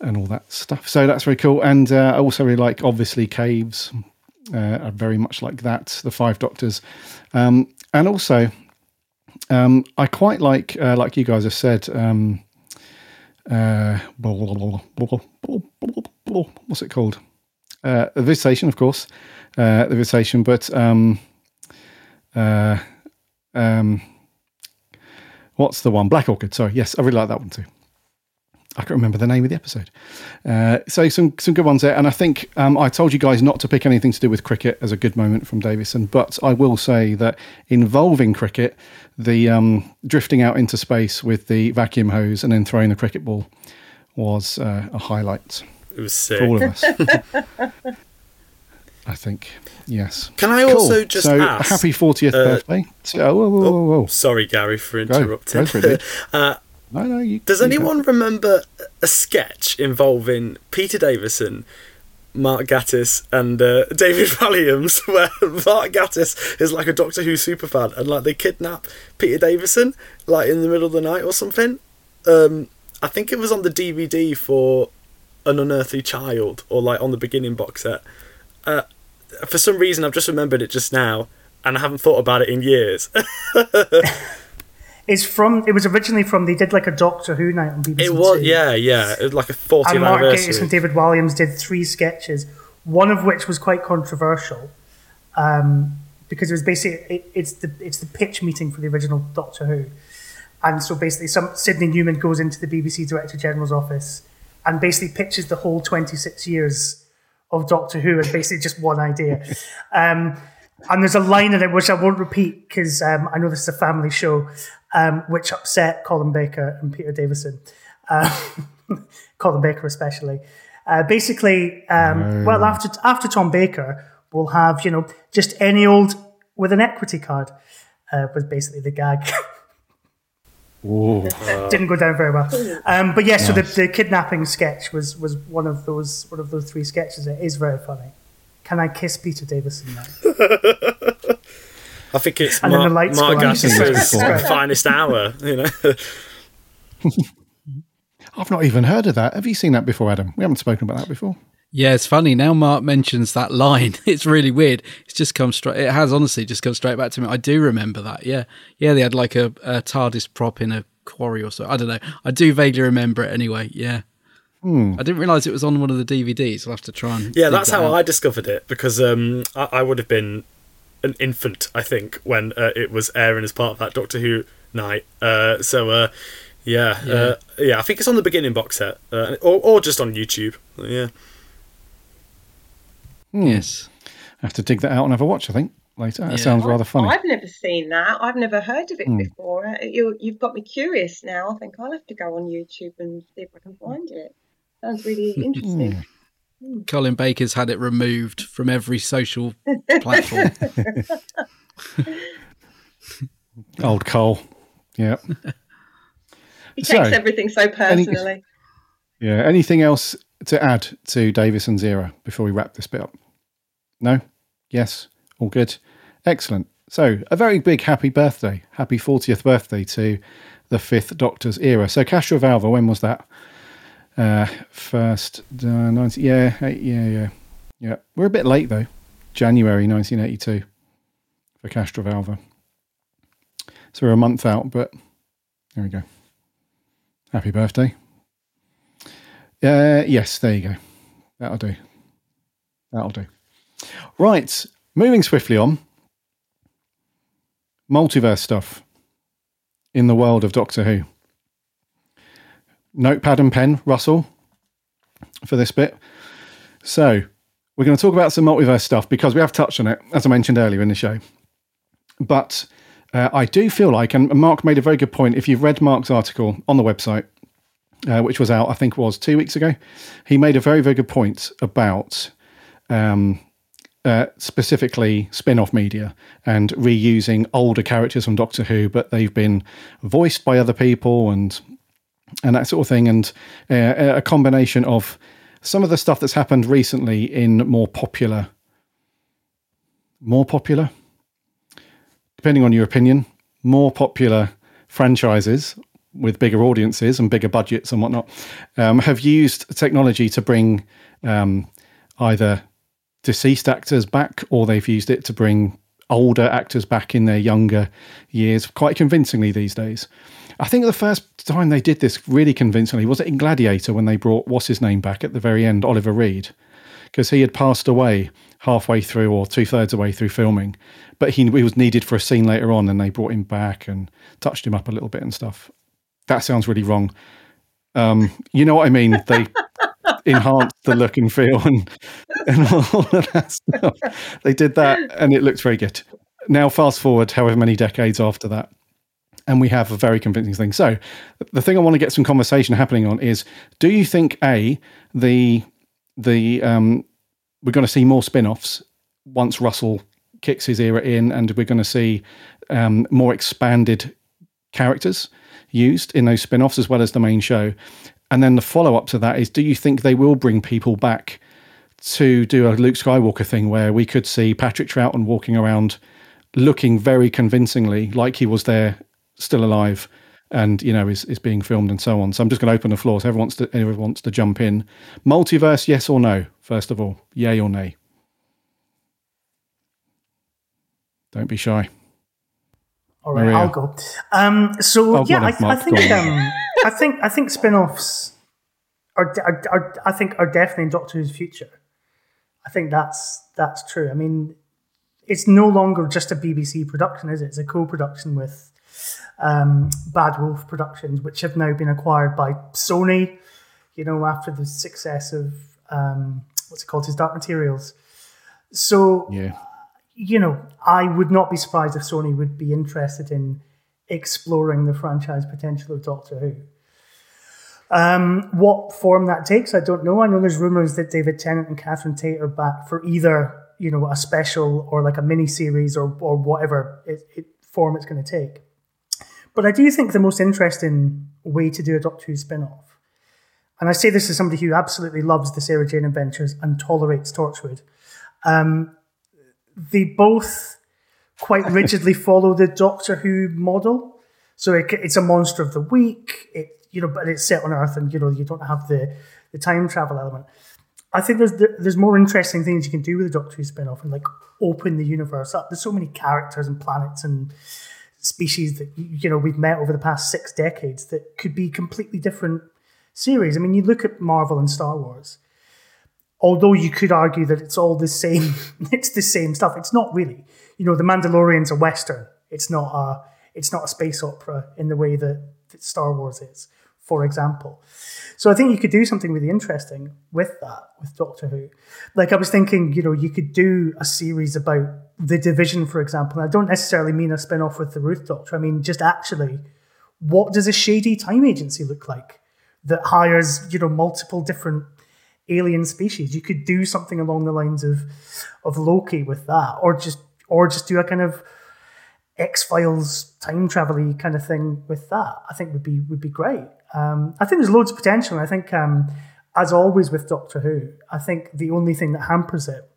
and all that stuff. So that's very cool. And uh, I also really like obviously caves. Uh, are very much like that. The Five Doctors, um, and also um, I quite like, uh, like you guys have said, um, uh, what's it called? Uh, the visitation, of course, uh, the visitation, but um, uh, um, what's the one? Black Orchid. Sorry, yes, I really like that one too. I can't remember the name of the episode. Uh, so some some good ones there, and I think um, I told you guys not to pick anything to do with cricket as a good moment from Davison, but I will say that involving cricket, the um, drifting out into space with the vacuum hose and then throwing the cricket ball was uh, a highlight. It was sick. for all of us. [laughs] I think yes. Can I Cool. also just so ask? happy fortieth uh, birthday? So, oh, whoa, whoa, whoa, whoa. Sorry, Gary, for interrupting. go for it, dude. [laughs] uh, No, no. You, Does you anyone go. remember a sketch involving Peter Davison, Mark Gatiss, and uh, [laughs] David Walliams, [laughs] where Mark Gatiss is like a Doctor Who superfan, and like they kidnap Peter Davison, like in the middle of the night or something? Um, I think it was on the DVD for An Unearthly Child, or like on the beginning box set. Uh, for some reason, I've just remembered it just now, and I haven't thought about it in years. [laughs] It's from. It was originally from. They did like a Doctor Who night on BBC. it was, Two. yeah, yeah, it was like a 40th And Mark Gatiss and David Walliams did three sketches, one of which was quite controversial, um, because it was basically it, it's the it's the pitch meeting for the original Doctor Who, and so basically, some Sydney Newman goes into the BBC Director General's office and basically pitches the whole twenty six years of Doctor Who and basically just one idea. [laughs] Um, and there's a line in it which I won't repeat because um, I know this is a family show, um, which upset Colin Baker and Peter Davison. Uh, [laughs] Colin Baker especially. Uh, basically, um, well, after after Tom Baker, we'll have you know just any old with an equity card. Uh, was basically the gag. [laughs] Ooh. Didn't go down very well. Um, but yeah, so the, the kidnapping sketch was was one of those one of those three sketches. It is very funny. Can I kiss Peter Davison now? [laughs] I think it's And then the lights Mark go. Gatiss' Before. [laughs] finest hour. You know, [laughs] I've not even heard of that. Have you seen that before, Adam? We haven't spoken about that before. Yeah, it's funny now. Mark mentions that line. [laughs] It's really weird. It's just come straight. It has honestly just come straight back to me. I do remember that. Yeah, yeah. They had like a, a TARDIS prop in a quarry or so. I don't know. I do vaguely remember it anyway. Yeah. I didn't realize it was on one of the DVDs. I'll have to try and yeah, that's that how out. I discovered it because um, I, I would have been an infant, I think, when uh, it was airing as part of that Doctor Who night. Uh, so uh, yeah, yeah. Uh, yeah, I think it's on the beginning box set, uh, or or just on YouTube. Yeah. Yes. I have to dig that out and have a watch. I think later. That Yeah. sounds rather funny. I've never seen that. I've never heard of it Hmm. before. Uh, You, you've got me curious now. I think I'll have to go on YouTube and see if I can find it. Sounds really interesting. Colin Baker's had it removed from every social platform. [laughs] Old Cole. Yeah. He So, takes everything so personally. Yeah. Anything else to add to Davison's era before we wrap this bit up? No? Yes? All good? Excellent. So, a very big happy birthday. Happy 40th birthday to the fifth Doctor's era. So, Castrovalva, when was that? Uh, first, uh, 90, yeah, yeah, yeah. Yeah. We're a bit late, though. January 1982 for Castrovalva. So, we're a month out, but there we go. Happy birthday. Uh, yes, there you go. That'll do. That'll do. Right, moving swiftly on. Multiverse stuff in the world of Doctor Who. Notepad and pen, Russell, for this bit. So, we're going to talk about some multiverse stuff because we have touched on it, as I mentioned earlier in the show. But uh, I do feel like, and Mark made a very good point. If you've read Mark's article on the website, uh, which was out, I think was two weeks ago, he made a very, very good point about um, uh, specifically spin off media and reusing older characters from Doctor Who, but they've been voiced by other people and and that sort of thing, and uh, a combination of some of the stuff that's happened recently in more popular, more popular, depending on your opinion, more popular franchises with bigger audiences and bigger budgets and whatnot, um, have used technology to bring um, either deceased actors back or they've used it to bring older actors back in their younger years quite convincingly these days. I think the first time they did this really convincingly was it in Gladiator when they brought what's his name back at the very end, Oliver Reed, because he had passed away halfway through or two thirds away through filming, but he, he was needed for a scene later on, and they brought him back and touched him up a little bit and stuff. That sounds really wrong. Um, you know what I mean? They [laughs] enhanced the look and feel and, and [laughs] all of that stuff. They did that, and it looked very good. Now, fast forward however many decades after that, and we have a very convincing thing. So, the thing I want to get some conversation happening on is: Do you think a the the um, we're going to see more spin-offs once Russell kicks his era in, and we're going to see um, more expanded characters used in those spin-offs as well as the main show. And then the follow-up to that is: Do you think they will bring people back to do a Luke Skywalker thing where we could see Patrick Troughton walking around, looking very convincingly like he was there, still alive, and you know is is being filmed and so on. So I'm just going to open the floor. So everyone wants to everyone wants to jump in. Multiverse, yes or no? First of all, yay or nay? Don't be shy. All right, Maria. I'll go. Um, so Oh, yeah, I, I think um, I think I think spin-offs are, are, are I think are definitely in Doctor Who's future. I think that's that's true. I mean, it's no longer just a BBC production, is it? It's a co-production with um, Bad Wolf Productions, which have now been acquired by Sony. You know, after the success of um, what's it called, his Dark Materials. So Yeah. you know, I would not be surprised if Sony would be interested in exploring the franchise potential of Doctor Who. Um, what form that takes, I don't know. I know there's rumors that David Tennant and Catherine Tate are back for either, you know, a special or like a mini series or or whatever it, it, form it's going to take. But I do think the most interesting way to do a Doctor Who spin-off, and I say this as somebody who absolutely loves the Sarah Jane Adventures and tolerates Torchwood, um, they both quite [laughs] rigidly follow the Doctor Who model. So it, it's a monster of the week. It you know, but it's set on Earth, and you know you don't have the the time travel element. I think there's there's more interesting things you can do with a Doctor Who spin-off and like open the universe up. There's so many characters and planets and species that you know we've met over the past six decades that could be completely different series. I mean, you look at Marvel and Star Wars. Although you could argue that it's all the same, [laughs] it's the same stuff. It's not really. You know, the Mandalorian's a western. It's not a it's not a space opera in the way that, that Star Wars is, for example. So I think you could do something really interesting with that, with Doctor Who. Like I was thinking, you know, you could do a series about the division, for example. I don't necessarily mean a spin off with the Ruth Doctor. I mean, just actually, what does a shady time agency look like that hires, you know, multiple different alien species? You could do something along the lines of of Loki with that, or just or just do a kind of X Files time travel kind of thing with that. I think would be would be great. Um, I think there's loads of potential. I think, um, as always with Doctor Who, I think the only thing that hampers it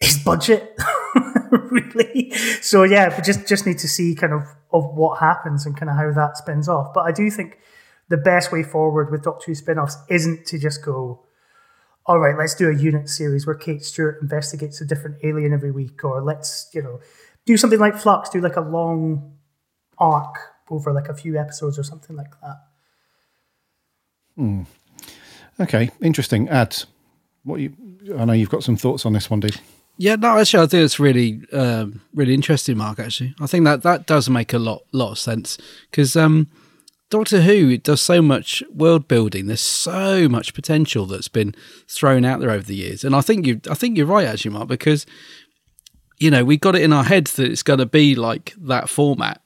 is budget. [laughs] really. So yeah, we just just need to see kind of of what happens and kind of how that spins off. But I do think the best way forward with Doctor Who spin-offs isn't to just go, all right, let's do a unit series where Kate Stewart investigates a different alien every week, or let's, you know, do something like Flux, do like a long arc over like a few episodes or something like that. Hmm. Okay, interesting. Ads. What you? I know you've got some thoughts on this one, dude. Yeah, no, actually, I think it's really, um, really interesting, Mark. Actually, I think that that does make a lot, lot of sense because um, Doctor Who does so much world building. There's so much potential that's been thrown out there over the years, and I think you, I think you're right, actually, Mark, because you know we got it in our heads that it's going to be like that format,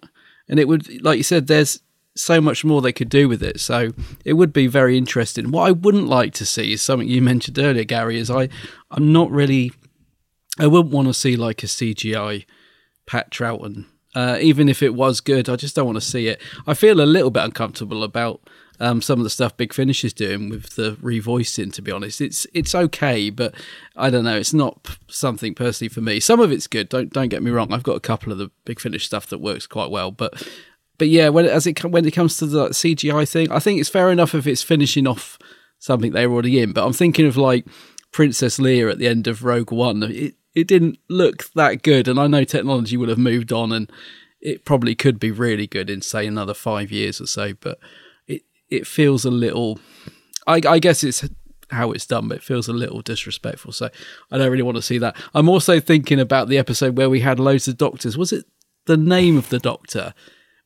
and it would, like you said, there's so much more they could do with it. So it would be very interesting. What I wouldn't like to see is something you mentioned earlier, Gary. Is I, I'm not really, I wouldn't want to see like a CGI Pat Troughton. Uh, even if it was good, I just don't want to see it. I feel a little bit uncomfortable about um, some of the stuff Big Finish is doing with the revoicing. To be honest, it's it's okay, but I don't know. It's not something personally for me. Some of it's good. Don't don't get me wrong. I've got a couple of the Big Finish stuff that works quite well, but but yeah, when as it when it comes to the CGI thing, I think it's fair enough if it's finishing off something they're already in. But I'm thinking of like Princess Leia at the end of Rogue One. It it didn't look that good, and I know technology would have moved on, and it probably could be really good in say another five years or so. But it it feels a little. I, I guess it's how it's done, but it feels a little disrespectful. So I don't really want to see that. I'm also thinking about the episode where we had loads of doctors. Was it the name of the doctor?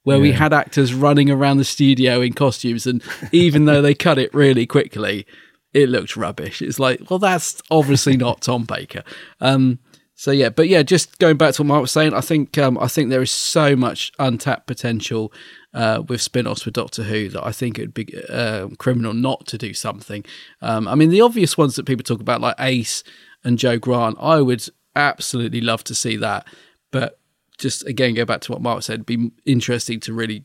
Where yeah. we had actors running around the studio in costumes, and even though they cut it really quickly, it looked rubbish. It's like, well, that's obviously not Tom Baker. Um, so yeah, but yeah, just going back to what Mark was saying, I think um, I think there is so much untapped potential uh, with spin-offs with Doctor Who that I think it would be uh, criminal not to do something. Um, I mean, the obvious ones that people talk about, like Ace and Jo Grant, I would absolutely love to see that. But just again, go back to what Mark said, be interesting to really,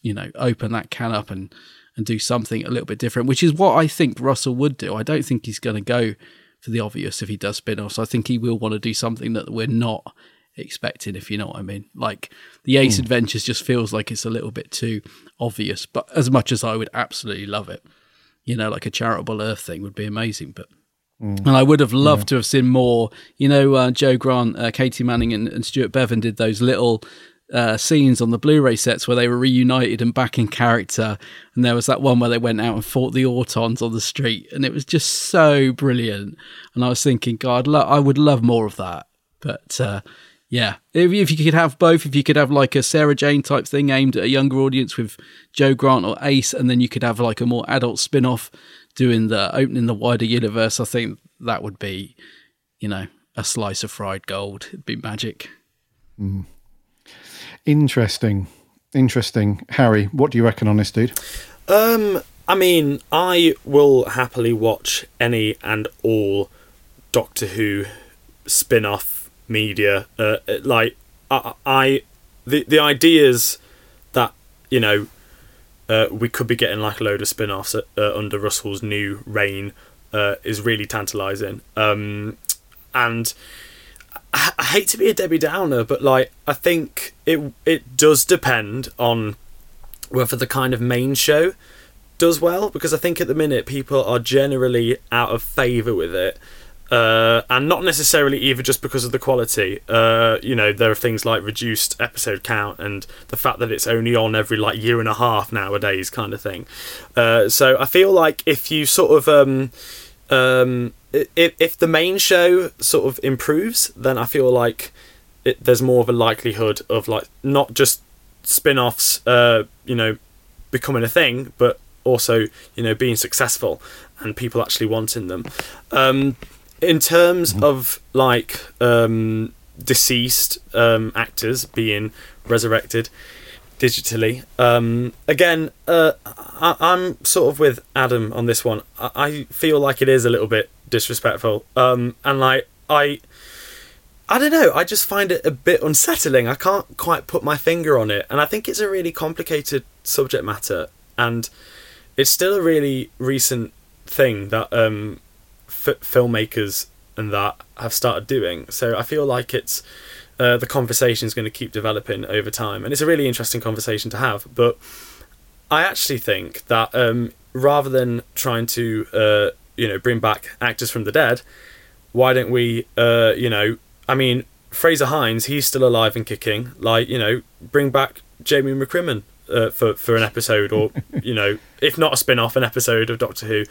you know, open that can up and and do something a little bit different, which is what I think Russell would do. I don't think he's going to go for the obvious if he does spin offs. I think he will want to do something that we're not expecting, if you know what I mean. Like the Ace mm. Adventures just feels like it's a little bit too obvious, but as much as I would absolutely love it, you know, like a charitable Earth thing would be amazing. But Mm. And I would have loved yeah. to have seen more. You know, uh, Jo Grant, uh, Katy Manning, and, and, Stewart Bevan did those little uh, scenes on the Blu-ray sets where they were reunited and back in character. And there was that one where they went out and fought the Autons on the street, and it was just so brilliant. And I was thinking, God, lo- I would love more of that. But uh, yeah, if, if, you could have both, if you could have like a Sarah Jane type thing aimed at a younger audience with Jo Grant or Ace, and then you could have like a more adult spin-off doing the opening the wider universe. I think that would be, you know, a slice of fried gold. It'd be magic. Mm. Interesting. Interesting. Harry, what do you reckon on this, dude? Um, I mean, I will happily watch any and all Doctor Who spin off media. Uh, like, I, I, the, the ideas that, you know, uh, we could be getting like a load of spin offs uh, under Russell's new reign uh, is really tantalizing. Um, and I, I hate to be a Debbie Downer, but like I think it it does depend on whether the kind of main show does well because I think at the minute people are generally out of favour with it. Uh, and not necessarily either just because of the quality. Uh, you know, there are things like reduced episode count and the fact that it's only on every like year and a half nowadays, kind of thing. Uh, so I feel like if you sort of um, um, if if the main show sort of improves, then I feel like it, there's more of a likelihood of like not just spin-offs, uh, you know, becoming a thing, but also you know being successful and people actually wanting them. Um, in terms of like um, deceased um, actors being resurrected digitally, um, again, uh, I- I'm sort of with Adam on this one. I, I feel like it is a little bit disrespectful, um, and like I. I don't know. I just find it a bit unsettling. I can't quite put my finger on it, and I think it's a really complicated subject matter, and it's still a really recent thing that um, f- filmmakers and that have started doing. So I feel like it's uh, the conversation is going to keep developing over time, and it's a really interesting conversation to have. But I actually think that um, rather than trying to uh, you know bring back actors from the dead, why don't we uh, you know I mean Frazer Hines he's still alive and kicking. Like you know bring back Jamie McCrimmon uh, for for an episode, or [laughs] you know if not a spin off, an episode of Doctor Who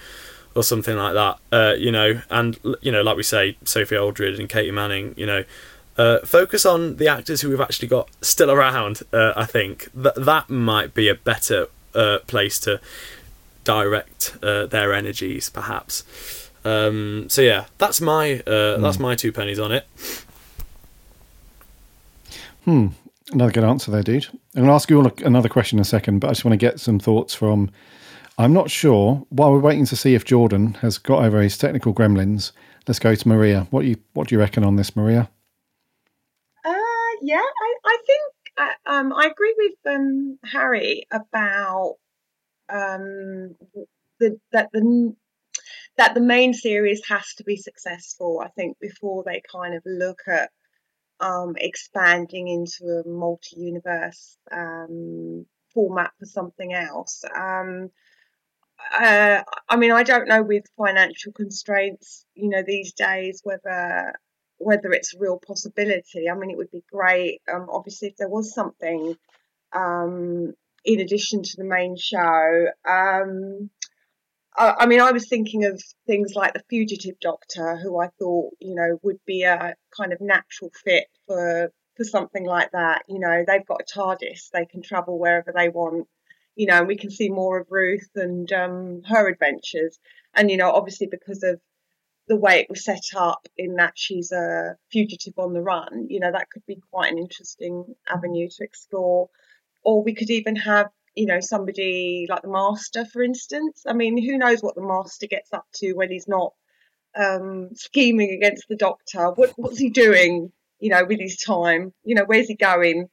or something like that. Uh, you know, and you know, like we say, Sophie Aldred and Katy Manning. You know, uh, focus on the actors who we've actually got still around. Uh, I think that that might be a better uh, place to direct uh, their energies, perhaps. Um, so yeah, that's my uh, that's my two pennies on it. Hmm. Another good answer there, dude. I'm going to ask you all another question in a second, but I just want to get some thoughts from. I'm not sure. While we're waiting to see if Jordan has got over his technical gremlins, let's go to Maria. What you what do you reckon on this, Maria? Yeah, I, I think uh, um, I agree with um, Harry about um, the that the that the main series has to be successful. I think before they kind of look at um, expanding into a multi-universe um, format for something else. Um, uh, I mean, I don't know with financial constraints, you know, these days whether whether it's a real possibility. I mean, it would be great, um, obviously, if there was something um, in addition to the main show. Um, I, I mean, I was thinking of things like the Fugitive Doctor, who I thought, you know, would be a kind of natural fit for for something like that. You know, they've got a TARDIS; they can travel wherever they want. You know, and we can see more of Ruth and um, her adventures. And you know, obviously because of the way it was set up, in that she's a fugitive on the run, you know, that could be quite an interesting avenue to explore. Or we could even have you know, somebody like the master, for instance. I mean, who knows what the master gets up to when he's not um, scheming against the doctor? What, what's he doing, you know, with his time? You know, where's he going?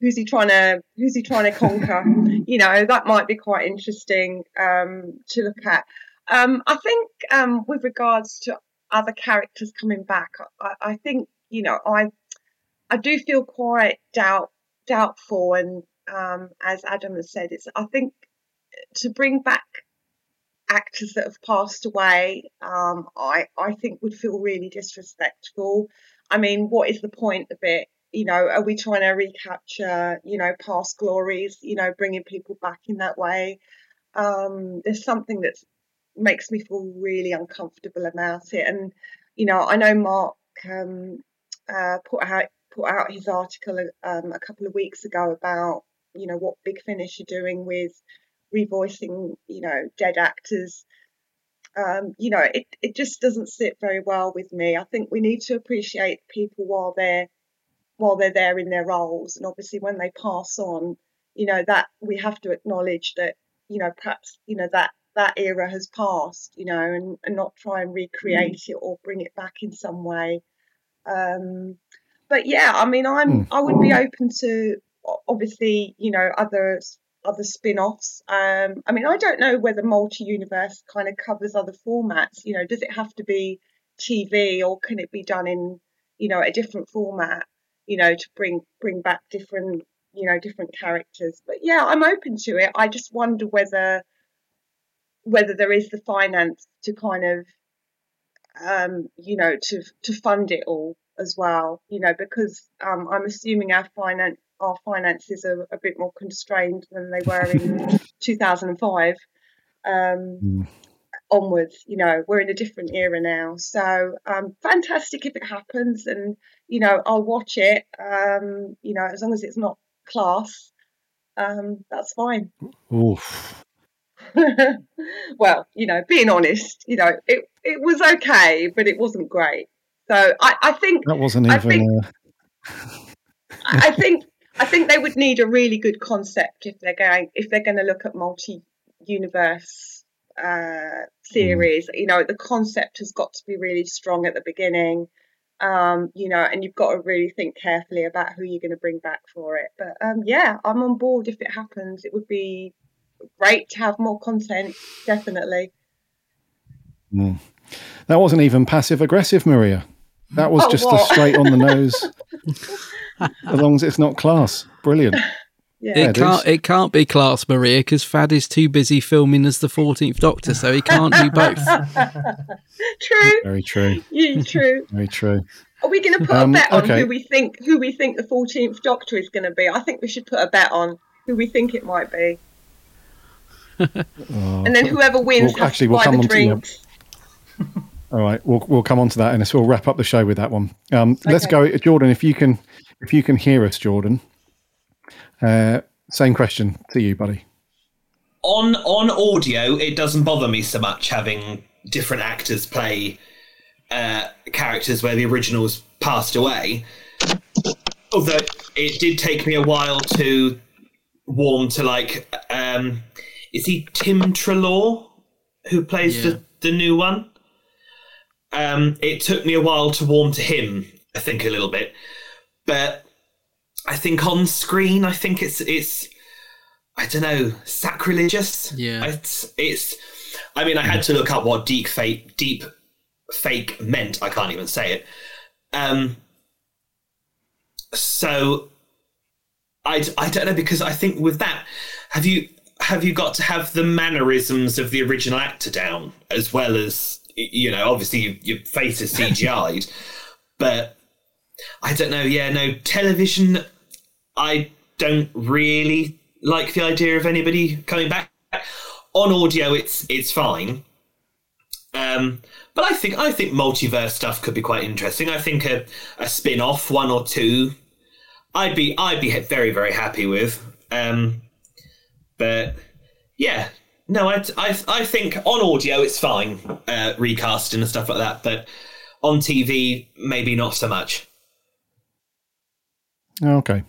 Who's he trying to Who's he trying to conquer? you know, that might be quite interesting um, to look at. Um, I think um, with regards to other characters coming back, I, I think you know I I do feel quite doubt doubtful and um, as Adam has said, it's I think to bring back actors that have passed away, um, I I think would feel really disrespectful. I mean, what is the point of it? You know, are we trying to recapture, you know, past glories? You know, bringing people back in that way. Um, there's something that makes me feel really uncomfortable about it, and you know, I know Mark um, uh, put out put out his article um, a couple of weeks ago about you know what Big Finish are doing with revoicing you know dead actors. Um, you know, it, it just doesn't sit very well with me. I think we need to appreciate people while they're while they're there in their roles, and obviously when they pass on, you know that we have to acknowledge that you know perhaps you know that that era has passed, you know, and, and not try and recreate mm. it or bring it back in some way. Um, but yeah, I mean, I'm mm. I would be open to obviously, you know, other other spin-offs. Um, I mean, I don't know whether multi-universe kind of covers other formats. You know, does it have to be TV or can it be done in you know, a different format, you know, to bring bring back different, you know, different characters. But yeah, I'm open to it. I just wonder whether whether there is the finance to kind of um, you know, to to fund it all as well, you know, because um, I'm assuming our finance our finances are a bit more constrained than they were in [laughs] 2005 um, mm. onwards. You know, we're in a different era now, so um, fantastic if it happens, and you know, I'll watch it. Um, you know, as long as it's not class, um, that's fine. Oof. [laughs] well, you know, being honest, you know, it it was okay, but it wasn't great. So I, I think that wasn't even. I think, I think I think they would need a really good concept if they're going if they're going to look at multi universe uh, series. Mm. You know, the concept has got to be really strong at the beginning. Um, you know, and you've got to really think carefully about who you're going to bring back for it. But um, yeah, I'm on board if it happens. It would be great to have more content, definitely. Mm. That wasn't even passive aggressive, Maria. That was oh, just what? a straight on the nose. [laughs] as long as it's not class, brilliant. Yeah. It can't. It can't be class, Maria, because Fad is too busy filming as the Fourteenth Doctor, so he can't do both. [laughs] true. Very true. Yeah, true. Very true. Are we going to put um, a bet on okay. who we think who we think the Fourteenth Doctor is going to be? I think we should put a bet on who we think it might be. Oh, and then whoever wins well, actually, we'll come the drinks. [laughs] All right, we'll we'll come on to that, and we'll wrap up the show with that one. Um, okay. Let's go, Jordan. If you can, if you can hear us, Jordan. Uh, same question to you, buddy. On on audio, it doesn't bother me so much having different actors play uh, characters where the originals passed away. Although it did take me a while to warm to like, um, is he Tim Treloar who plays yeah. the the new one? Um, it took me a while to warm to him. I think a little bit, but I think on screen, I think it's it's I don't know sacrilegious. Yeah, it's it's. I mean, I had to look up what deep fake deep fake meant. I can't even say it. Um. So, I I don't know because I think with that, have you have you got to have the mannerisms of the original actor down as well as you know? Obviously, your face is CGI'd, [laughs] but I don't know. Yeah, no television. I don't really like the idea of anybody coming back on audio. It's it's fine. Um, but I think I think multiverse stuff could be quite interesting. I think a, a spin off, one or two, I'd be I'd be very very happy with. Um, but yeah, no, I, I, I think on audio it's fine, uh, recasting and stuff like that. But on TV, maybe not so much. Okay,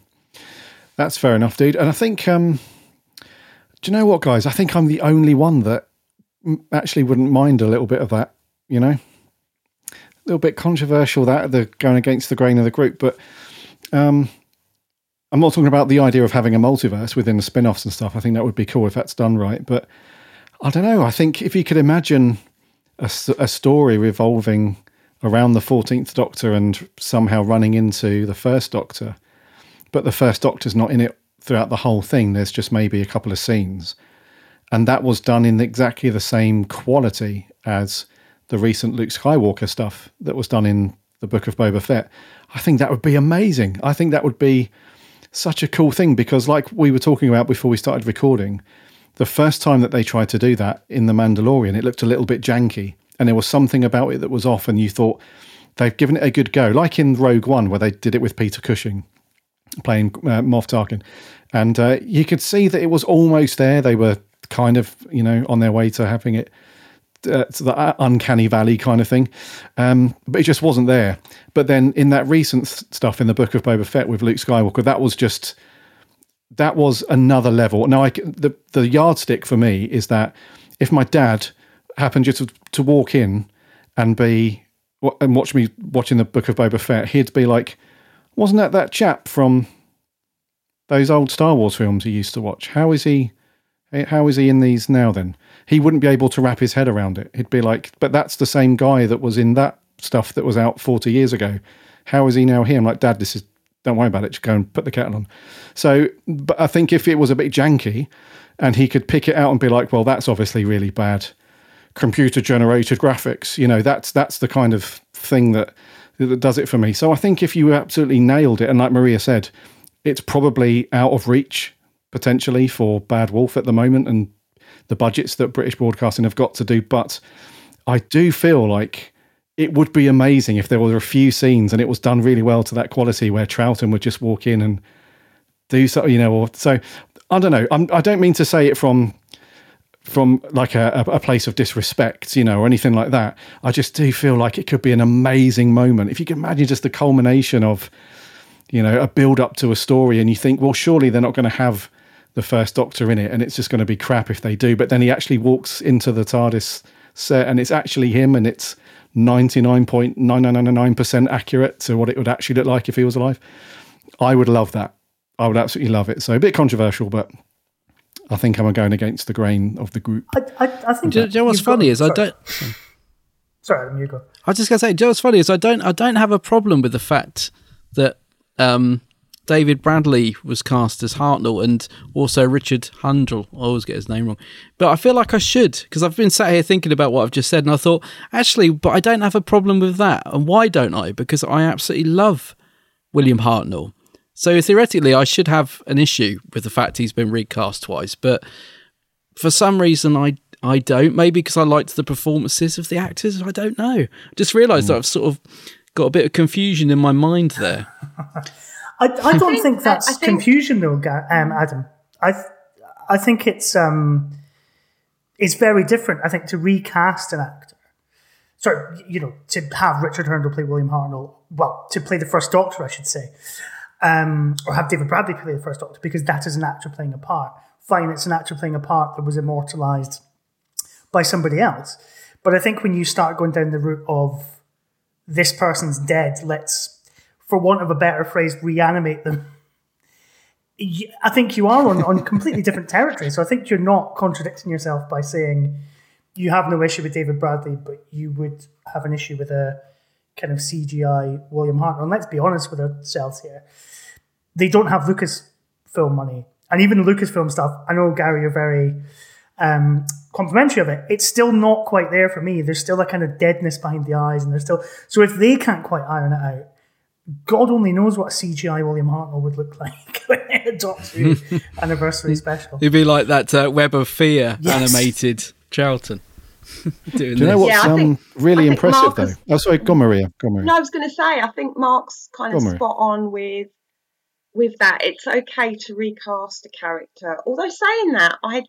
that's fair enough, dude. And I think, um, do you know what, guys? I think I'm the only one that actually wouldn't mind a little bit of that. You know, a little bit controversial that the going against the grain of the group, but um, I'm not talking about the idea of having a multiverse within the spin offs and stuff. I think that would be cool if that's done right. But I don't know. I think if you could imagine a, a story revolving around the 14th Doctor and somehow running into the first Doctor, but the first Doctor's not in it throughout the whole thing, there's just maybe a couple of scenes. And that was done in exactly the same quality as the recent Luke Skywalker stuff that was done in the Book of Boba Fett. I think that would be amazing. I think that would be such a cool thing because, like we were talking about before we started recording, the first time that they tried to do that in The Mandalorian, it looked a little bit janky and there was something about it that was off, and you thought they've given it a good go, like in Rogue One, where they did it with Peter Cushing playing uh, Moff Tarkin. And uh, you could see that it was almost there. They were kind of, you know, on their way to having it uh, to the uncanny valley kind of thing. Um, but it just wasn't there. But then in that recent stuff in the book of Boba Fett with Luke Skywalker, that was just that was another level. Now, I, the the yardstick for me is that if my dad happened just to, to walk in and be and watch me watching the book of Boba Fett, he'd be like, "Wasn't that that chap from those old Star Wars films he used to watch? How is he? Eh, how is he in these now? Then he wouldn't be able to wrap his head around it. He'd be like, "But that's the same guy that was in that stuff that was out forty years ago." how is he now here? I'm like, Dad, this is don't worry about it. Just go and put the kettle on. So, but I think if it was a bit janky, and he could pick it out and be like, well, that's obviously really bad computer generated graphics. You know, that's that's the kind of thing that that does it for me. So I think if you absolutely nailed it, and like Maria said, it's probably out of reach potentially for Bad Wolf at the moment and the budgets that British Broadcasting have got to do. But I do feel like it would be amazing if there were a few scenes and it was done really well to that quality where Troughton would just walk in and do something, you know, or so. I don't know. I'm, I do not mean to say it from from like a, a, place of disrespect, you know, or anything like that. I just do feel like it could be an amazing moment. If you can imagine just the culmination of, you know, a build up to a story, and you think, well, surely they're not going to have the first Doctor in it, and it's just going to be crap if they do. But then he actually walks into the TARDIS set, and it's actually him, and it's ninety nine point nine nine nine nine percent accurate to what it would actually look like if he was alive. I would love that. I would absolutely love it. So a bit controversial, but I think I'm going against the grain of the group. I, I, I think. Do, do you know what's funny got, is sorry. I don't. Sorry, Adam, you go. I was just gonna say, do you know what's funny is I don't. I don't have a problem with the fact that um, David Bradley was cast as Hartnell and also Richard Hurndall. I always get his name wrong. But I feel like I should because I've been sat here thinking about what I've just said and I thought, actually, but I don't have a problem with that. And why don't I? Because I absolutely love William Hartnell. So theoretically, I should have an issue with the fact he's been recast twice. But for some reason, I I don't. Maybe because I liked the performances of the actors. I don't know. I Just realised mm. that I've sort of got a bit of confusion in my mind there. [laughs] I, I don't think, think that's think, confusion though, um, Adam. I I think it's um it's very different. I think to recast an actor, sorry, you know, to have Richard Hurndall play William Hartnell, well, to play the first Doctor, I should say, um, or have David Bradley play the first Doctor, because that is an actor playing a part. Fine, it's an actor playing a part that was immortalized by somebody else. But I think when you start going down the route of this person's dead, let's for want of a better phrase, reanimate them. I think you are on, on completely different [laughs] territory. So I think you're not contradicting yourself by saying you have no issue with David Bradley, but you would have an issue with a kind of CGI William Hart. And let's be honest with ourselves here. They don't have Lucasfilm money. And even Lucasfilm stuff, I know, Gary, you're very um, complimentary of it. It's still not quite there for me. There's still a kind of deadness behind the eyes. And there's still. So if they can't quite iron it out, God only knows what a CGI William Hartnell would look [laughs] like when a Doctor Who anniversary special. It'd be like that uh, Web of Fear [laughs] yes. animated Charlton. [laughs] Do you know what's yeah, um, really impressive Marcus, though? Oh, sorry, go Maria. Go Maria. No, I was going to say I think Mark's kind of spot on with with that. It's okay to recast a character. Although saying that, I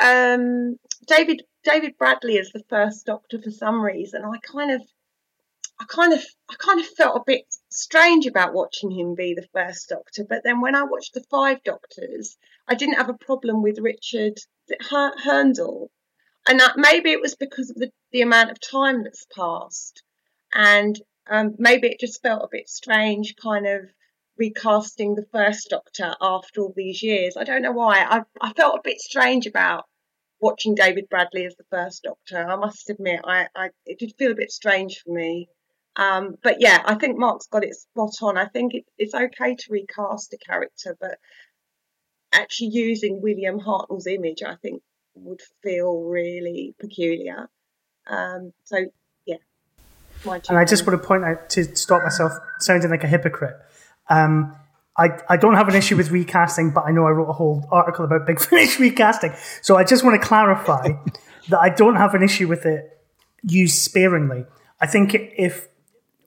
um, David David Bradley is the first Doctor for some reason, I kind of I kind of I kind of felt a bit strange about watching him be the first Doctor. But then when I watched the Five Doctors, I didn't have a problem with Richard Hurndall, and that, maybe it was because of the, the amount of time that's passed, and um, maybe it just felt a bit strange, kind of recasting the first Doctor after all these years. I don't know why. I I felt a bit strange about watching David Bradley as the first Doctor. I must admit, I, I it did feel a bit strange for me. Um, but yeah, I think Mark's got it spot on. I think it, it's okay to recast a character, but actually using William Hartnell's image, I think, would feel really peculiar. Um, so yeah. And I just want to point out to stop myself sounding like a hypocrite. Um, I, I don't have an issue with recasting, but I know I wrote a whole article about Big [laughs] Finish recasting. So I just want to clarify [laughs] that I don't have an issue with it used sparingly. I think if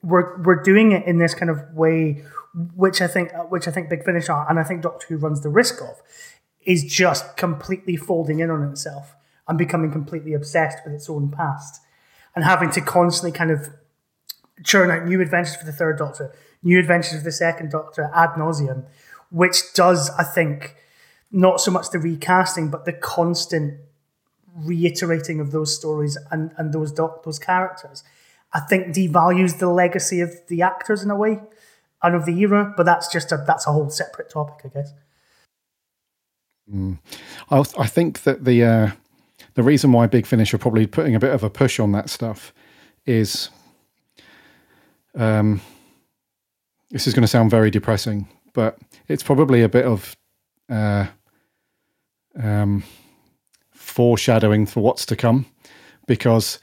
we're we're doing it in this kind of way, which I think which I think Big Finish are, and I think Doctor Who runs the risk of, is just completely folding in on itself and becoming completely obsessed with its own past, and having to constantly kind of churn out new adventures for the Third Doctor, new adventures for the Second Doctor ad nauseum, which does I think not so much the recasting, but the constant reiterating of those stories and, and those doc, those characters I think devalues the legacy of the actors in a way and of the era. But that's just a that's a whole separate topic, I guess. Mm. I, I think that the uh, the reason why Big Finish are probably putting a bit of a push on that stuff is, um, this is going to sound very depressing, but it's probably a bit of uh, um, foreshadowing for what's to come because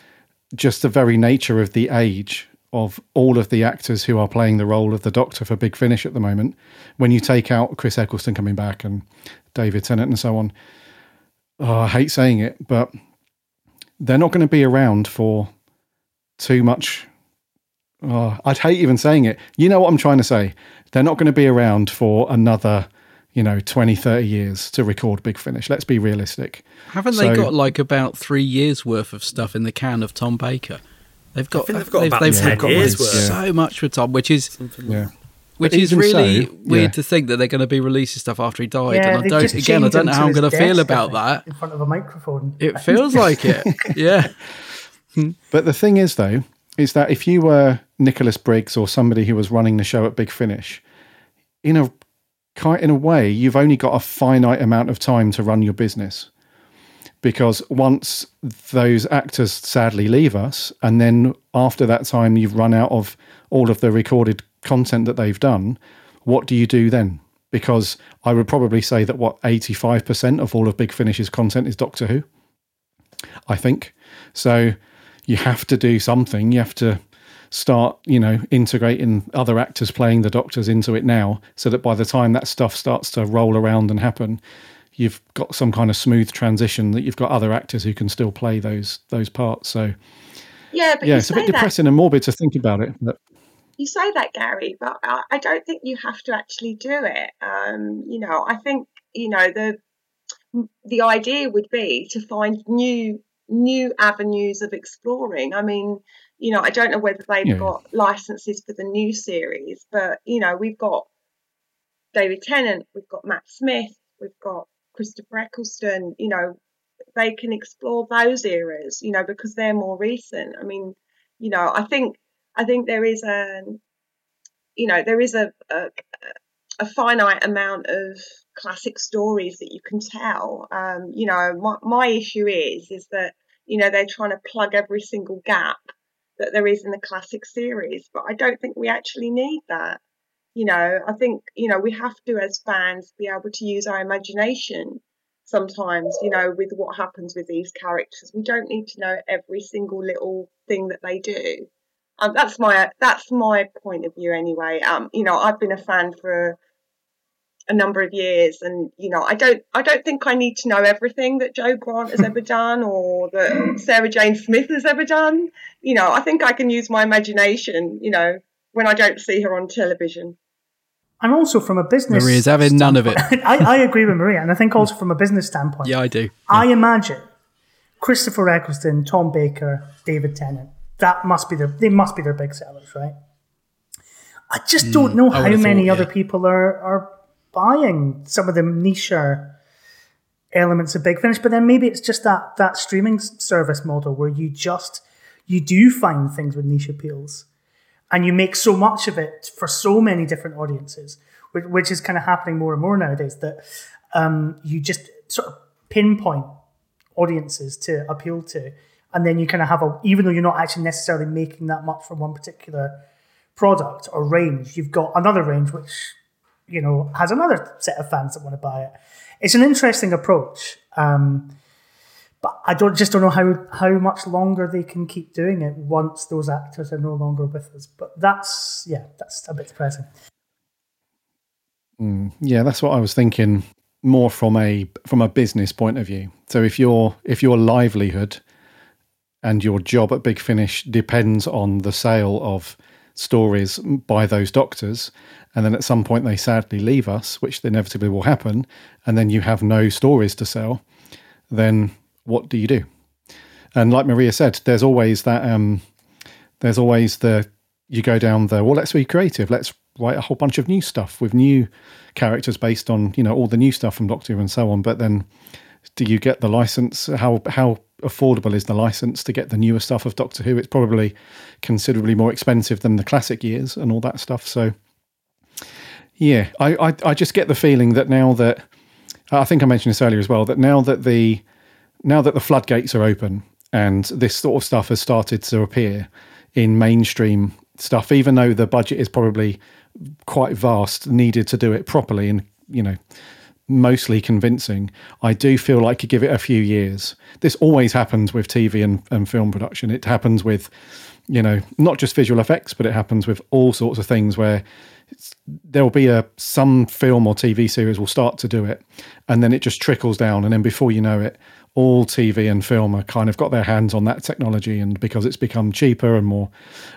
just the very nature of the age of all of the actors who are playing the role of the Doctor for Big Finish at the moment, when you take out Chris Eccleston coming back and David Tennant and so on, oh, I hate saying it, but they're not going to be around for too much. Oh, I'd hate even saying it. You know what I'm trying to say. They're not going to be around for another, you know, 20, 30 years to record Big Finish. Let's be realistic. Haven't they got like about three years worth of stuff in the can of Tom Baker? They've got, think they've got about 10 years worth. so much for Tom, which is Yeah. which is really so, weird yeah. to think that they're going to be releasing stuff after he died. Yeah, and I don't again, I don't know how I'm going to feel about that. in front of a microphone. It feels like it. [laughs] Yeah. But the thing is, though, is that if you were Nicholas Briggs or somebody who was running the show at Big Finish, in a ki- in a way, you've only got a finite amount of time to run your business. Because once those actors sadly leave us, and then after that time you've run out of all of the recorded content that they've done, what do you do then? Because I would probably say that what 85% of all of Big Finish's content is Doctor Who. I think. So you have to do something. You have to start, you know, integrating other actors playing the doctors into it now so that by the time that stuff starts to roll around and happen, you've got some kind of smooth transition that you've got other actors who can still play those those parts. So Yeah, but yeah, it's a bit that depressing and morbid to think about it. But you say that, Gary, but I, I don't think you have to actually do it. Um, you know, I think you know the the idea would be to find new new avenues of exploring. I mean, you know, I don't know whether they've Yeah. got licenses for the new series, but you know, we've got David Tennant, we've got Matt Smith, we've got Christopher Eccleston. You know, they can explore those eras. You know, because they're more recent. I mean, you know, I think I think there is a, you know, there is a, a, a finite amount of classic stories that you can tell. Um, you know, my, my issue is, is that, you know, they're trying to plug every single gap that there is in the classic series, but I don't think we actually need that. You know, I think, you know, we have to, as fans, be able to use our imagination sometimes, you know, with what happens with these characters. We don't need to know every single little thing that they do. Um, that's my that's my point of view anyway. Um, you know, I've been a fan for a number of years, and you know, I don't I don't think I need to know everything that Jo Grant has ever done or that Sarah Jane Smith has ever done. You know, I think I can use my imagination. You know, when I don't see her on television. And also from a business Maria's having none of it. [laughs] I, I agree with Maria, and I think also from a business standpoint, Yeah, I do. I imagine Christopher Eccleston, Tom Baker, David Tennant. That must be their they must be their big sellers, right? I just don't mm, know I how many thought, other people are are buying some of the niche elements of Big Finish, but then maybe it's just that that streaming service model where you just you do find things with niche appeals and you make so much of it for so many different audiences, which, which is kind of happening more and more nowadays. That um, you just sort of pinpoint audiences to appeal to, and then you kind of have a even though you're not actually necessarily making that much from one particular product or range, you've got another range which you know has another set of fans that want to buy it. It's an interesting approach. Um, but I don't just don't know how how much longer they can keep doing it once those actors are no longer with us. But that's yeah, that's a bit depressing. Yeah, that's what I was thinking more from a from a business point of view. So if your if your livelihood and your job at Big Finish depends on the sale of stories by those doctors, and then at some point they sadly leave us, which inevitably will happen, and then you have no stories to sell, then what do you do? And like Maria said, there's always that um, there's always the you go down the well let's be creative let's write a whole bunch of new stuff with new characters based on you know all the new stuff from doctor Who and so on but then do you get the license? How how affordable is the license to get the newer stuff of doctor who? It's probably considerably more expensive than the classic years and all that stuff so yeah. I i, I just get the feeling that now that i think i mentioned this earlier as well that now that the now that the floodgates are open and this sort of stuff has started to appear in mainstream stuff, even though the budget is probably quite vast needed to do it properly and you know mostly convincing, I do feel like you give it a few years. This always happens with TV and, and film production. It happens with, you know, not just visual effects, but it happens with all sorts of things where there'll be a some film or TV series will start to do it, and then it just trickles down, and then before you know it, all TV and film are kind of got their hands on that technology, and because it's become cheaper and more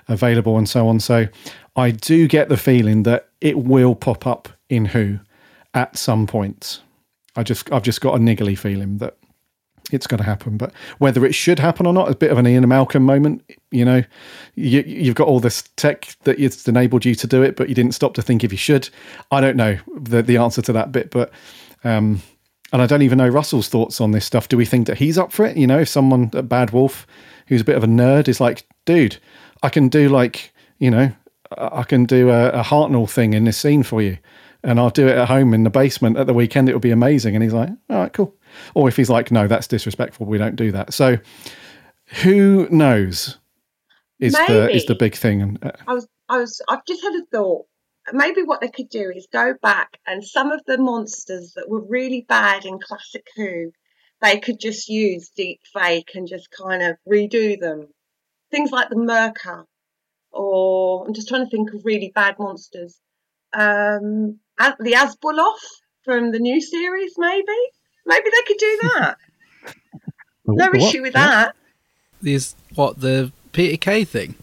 available, and so on. So, I do get the feeling that it will pop up in Who at some point. I just I've just got a niggly feeling that it's going to happen. But whether it should happen or not, a bit of an Ian Malcolm moment. You know, you, have got all this tech that it's enabled you to do it, but you didn't stop to think if you should. I don't know the the answer to that bit, but um, and I don't even know Russell's thoughts on this stuff. Do we think that he's up for it? You know, if someone a Bad Wolf who's a bit of a nerd is like, dude, I can do like you know, I can do a, a Hartnell thing in this scene for you and I'll do it at home in the basement at the weekend. It will be amazing. And he's like, all right, cool. Or if he's like, no, that's disrespectful. We don't do that. So who knows is Maybe. the is the big thing. Uh, I was I was I've just had a thought. Maybe what they could do is go back and some of the monsters that were really bad in classic Who, they could just use deep fake and just kind of redo them. Things like the Myrka, or I'm just trying to think of really bad monsters. Um, the Asboloth from the new series, maybe. Maybe they could do [laughs] that. no what? issue with that. Is what the Peter Kay thing?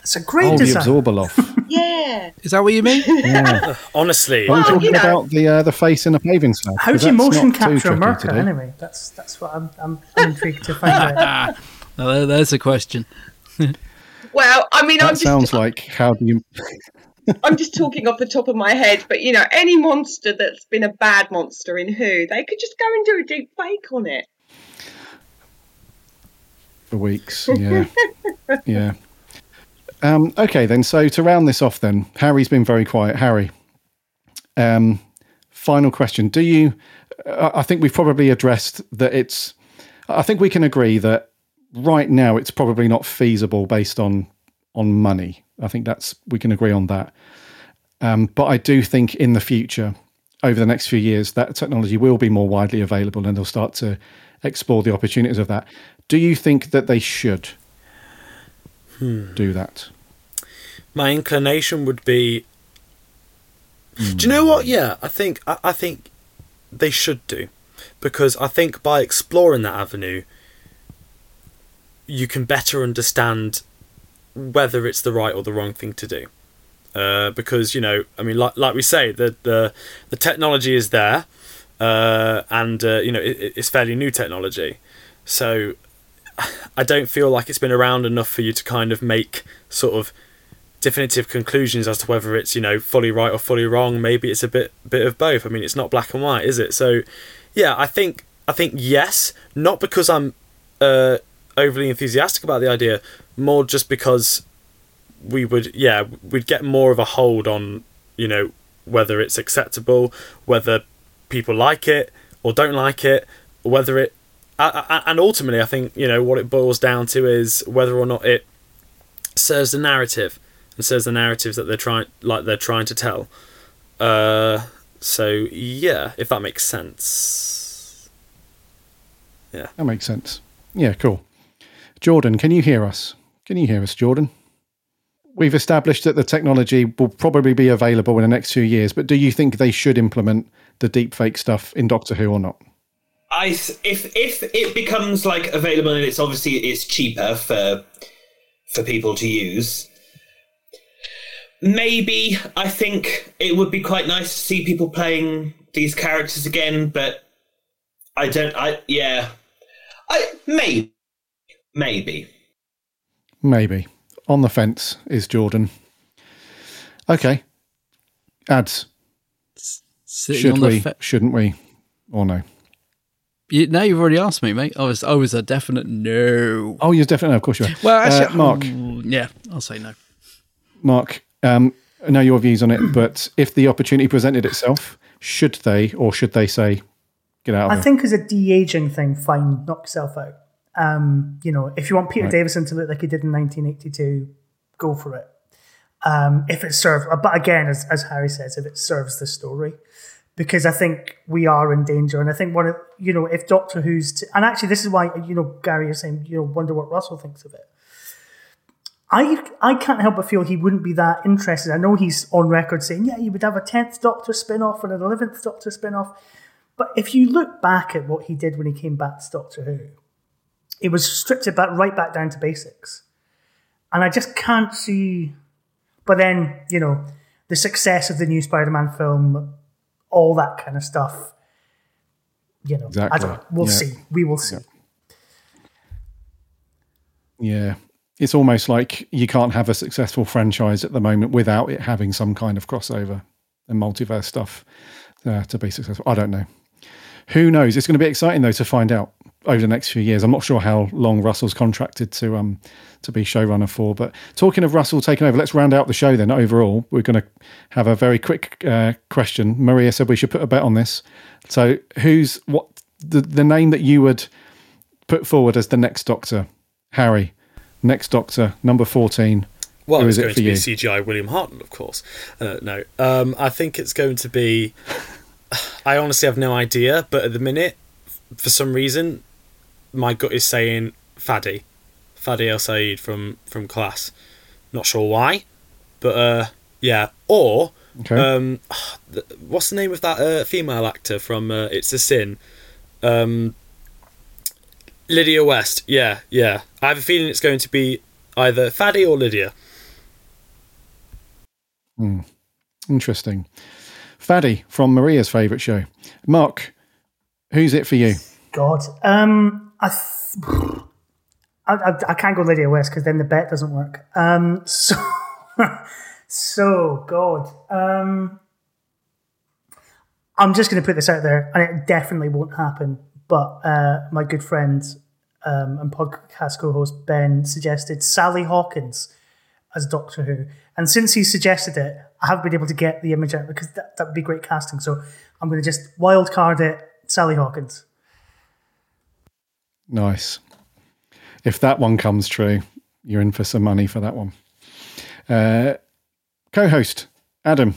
It's a great oh, design. the Abzorbaloff. [laughs] yeah. Is that what you mean? [laughs] Yeah. Honestly, well, I'm talking you know, about the uh, the face in a paving slab. How do you motion capture a Myrka anyway? That's that's what I'm I'm, I'm intrigued to find out. well, there's a question. well, I mean, that I'm sounds just, like how do you I'm just talking off the top of my head, but you know, any monster that's been a bad monster in Who, they could just go and do a deep fake on it. For weeks, yeah. [laughs] yeah. Um, okay, then. So to round this off, then, Harry's been very quiet. Harry, um, final question. Do you, I think we've probably addressed that it's, I think we can agree that right now it's probably not feasible based on on money. I think that's we can agree on that. Um, but I do think in the future, over the next few years, that technology will be more widely available, and they'll start to explore the opportunities of that. Do you think that they should hmm. do that? My inclination would be. Do you know what? Yeah, I think I, I think they should do, because I think by exploring that avenue, you can better understand whether it's the right or the wrong thing to do. Uh, because you know, I mean, like like we say, the the the technology is there, uh, and uh, you know, it, it's fairly new technology. So [sighs] I don't feel like it's been around enough for you to kind of make sort of definitive conclusions as to whether it's you know fully right or fully wrong. Maybe it's a bit bit of both. I mean, it's not black and white, is it? So yeah, I think I think yes, not because I'm uh, overly enthusiastic about the idea, more just because we would yeah we'd get more of a hold on you know whether it's acceptable whether people like it or don't like it whether it and ultimately i think you know what it boils down to is whether or not it serves the narrative and serves the narratives that they're trying like they're trying to tell. Uh so yeah if that makes sense. Yeah. That makes sense. Yeah cool. Jordan can you hear us can you hear us, Jordan? We've established that the technology will probably be available in the next few years, but do you think they should implement the deepfake stuff in Doctor Who or not? I if if it becomes like available and it's obviously it's cheaper for for people to use. Maybe I think it would be quite nice to see people playing these characters again, but I don't. I yeah, I maybe maybe. Maybe. On the fence is Jordan. Okay. Ads. Sitting Should we? Fe- shouldn't we? Or no? You, now you've already asked me, mate. I was I was a definite no. Oh, you're definitely. no. Of course you are. Well, actually, uh, Mark. yeah, I'll say no. Mark, um, I know your views on it, [clears throat] but if the opportunity presented itself, should they or should they say, get out? I think as a de aging thing, fine, knock yourself out. Um, you know, if you want Peter right. Davison to look like he did in 1982, go for it. Um, if it serves, but again, as, as Harry says, if it serves the story, because I think we are in danger. And I think one of, you know, if Doctor Who's, to, and actually this is why, you know, Gary is saying, you know, wonder what Russell thinks of it. I, I can't help but feel he wouldn't be that interested. I know he's on record saying, yeah, you would have a 10th Doctor spin off and an 11th Doctor spin off. But if you look back at what he did when he came back to Doctor Who, it was stripped it back right back down to basics. And I just can't see. But then, you know, the success of the new Spider Man film, all that kind of stuff, you know, Exactly. I don't We'll Yeah. see. We will see. Yeah. It's almost like you can't have a successful franchise at the moment without it having some kind of crossover and multiverse stuff uh, to be successful. I don't know. Who knows? It's going to be exciting though to find out over the next few years. I'm not sure how long Russell's contracted to um to be showrunner for. But talking of Russell taking over, let's round out the show then. Overall, we're going to have a very quick uh, question. Maria said we should put a bet on this. So who's what the the name that you would put forward as the next Doctor? Harry, next Doctor, number fourteen. Well, it's is it going for to be you? CGI William Hartnell, of course. Uh, no, um, I think it's going to be. [sighs] I honestly have no idea, but at the minute, for some reason, my gut is saying Fady, Faddy El Said from from Class. Not sure why, but uh, yeah. Or Okay. um, [sighs] what's the name of that uh, female actor from uh, It's a Sin? Um, Lydia West. Yeah, yeah. I have a feeling it's going to be either Fady or Lydia. Interesting. Fady from Maria's favourite show. Mark, who's it for you? God. Um, I, th- I, I, I can't go Lydia West because then the bet doesn't work. Um, so, [laughs] so God. Um, I'm just going to put this out there, and it definitely won't happen. But uh, my good friend um, and podcast co-host Ben suggested Sally Hawkins as Doctor Who, and since he suggested it, I haven't been able to get the image out because that, that would be great casting. So I'm going to just wild card it, Sally Hawkins. Nice. If that one comes true, you're in for some money for that one. Uh, co-host Adam.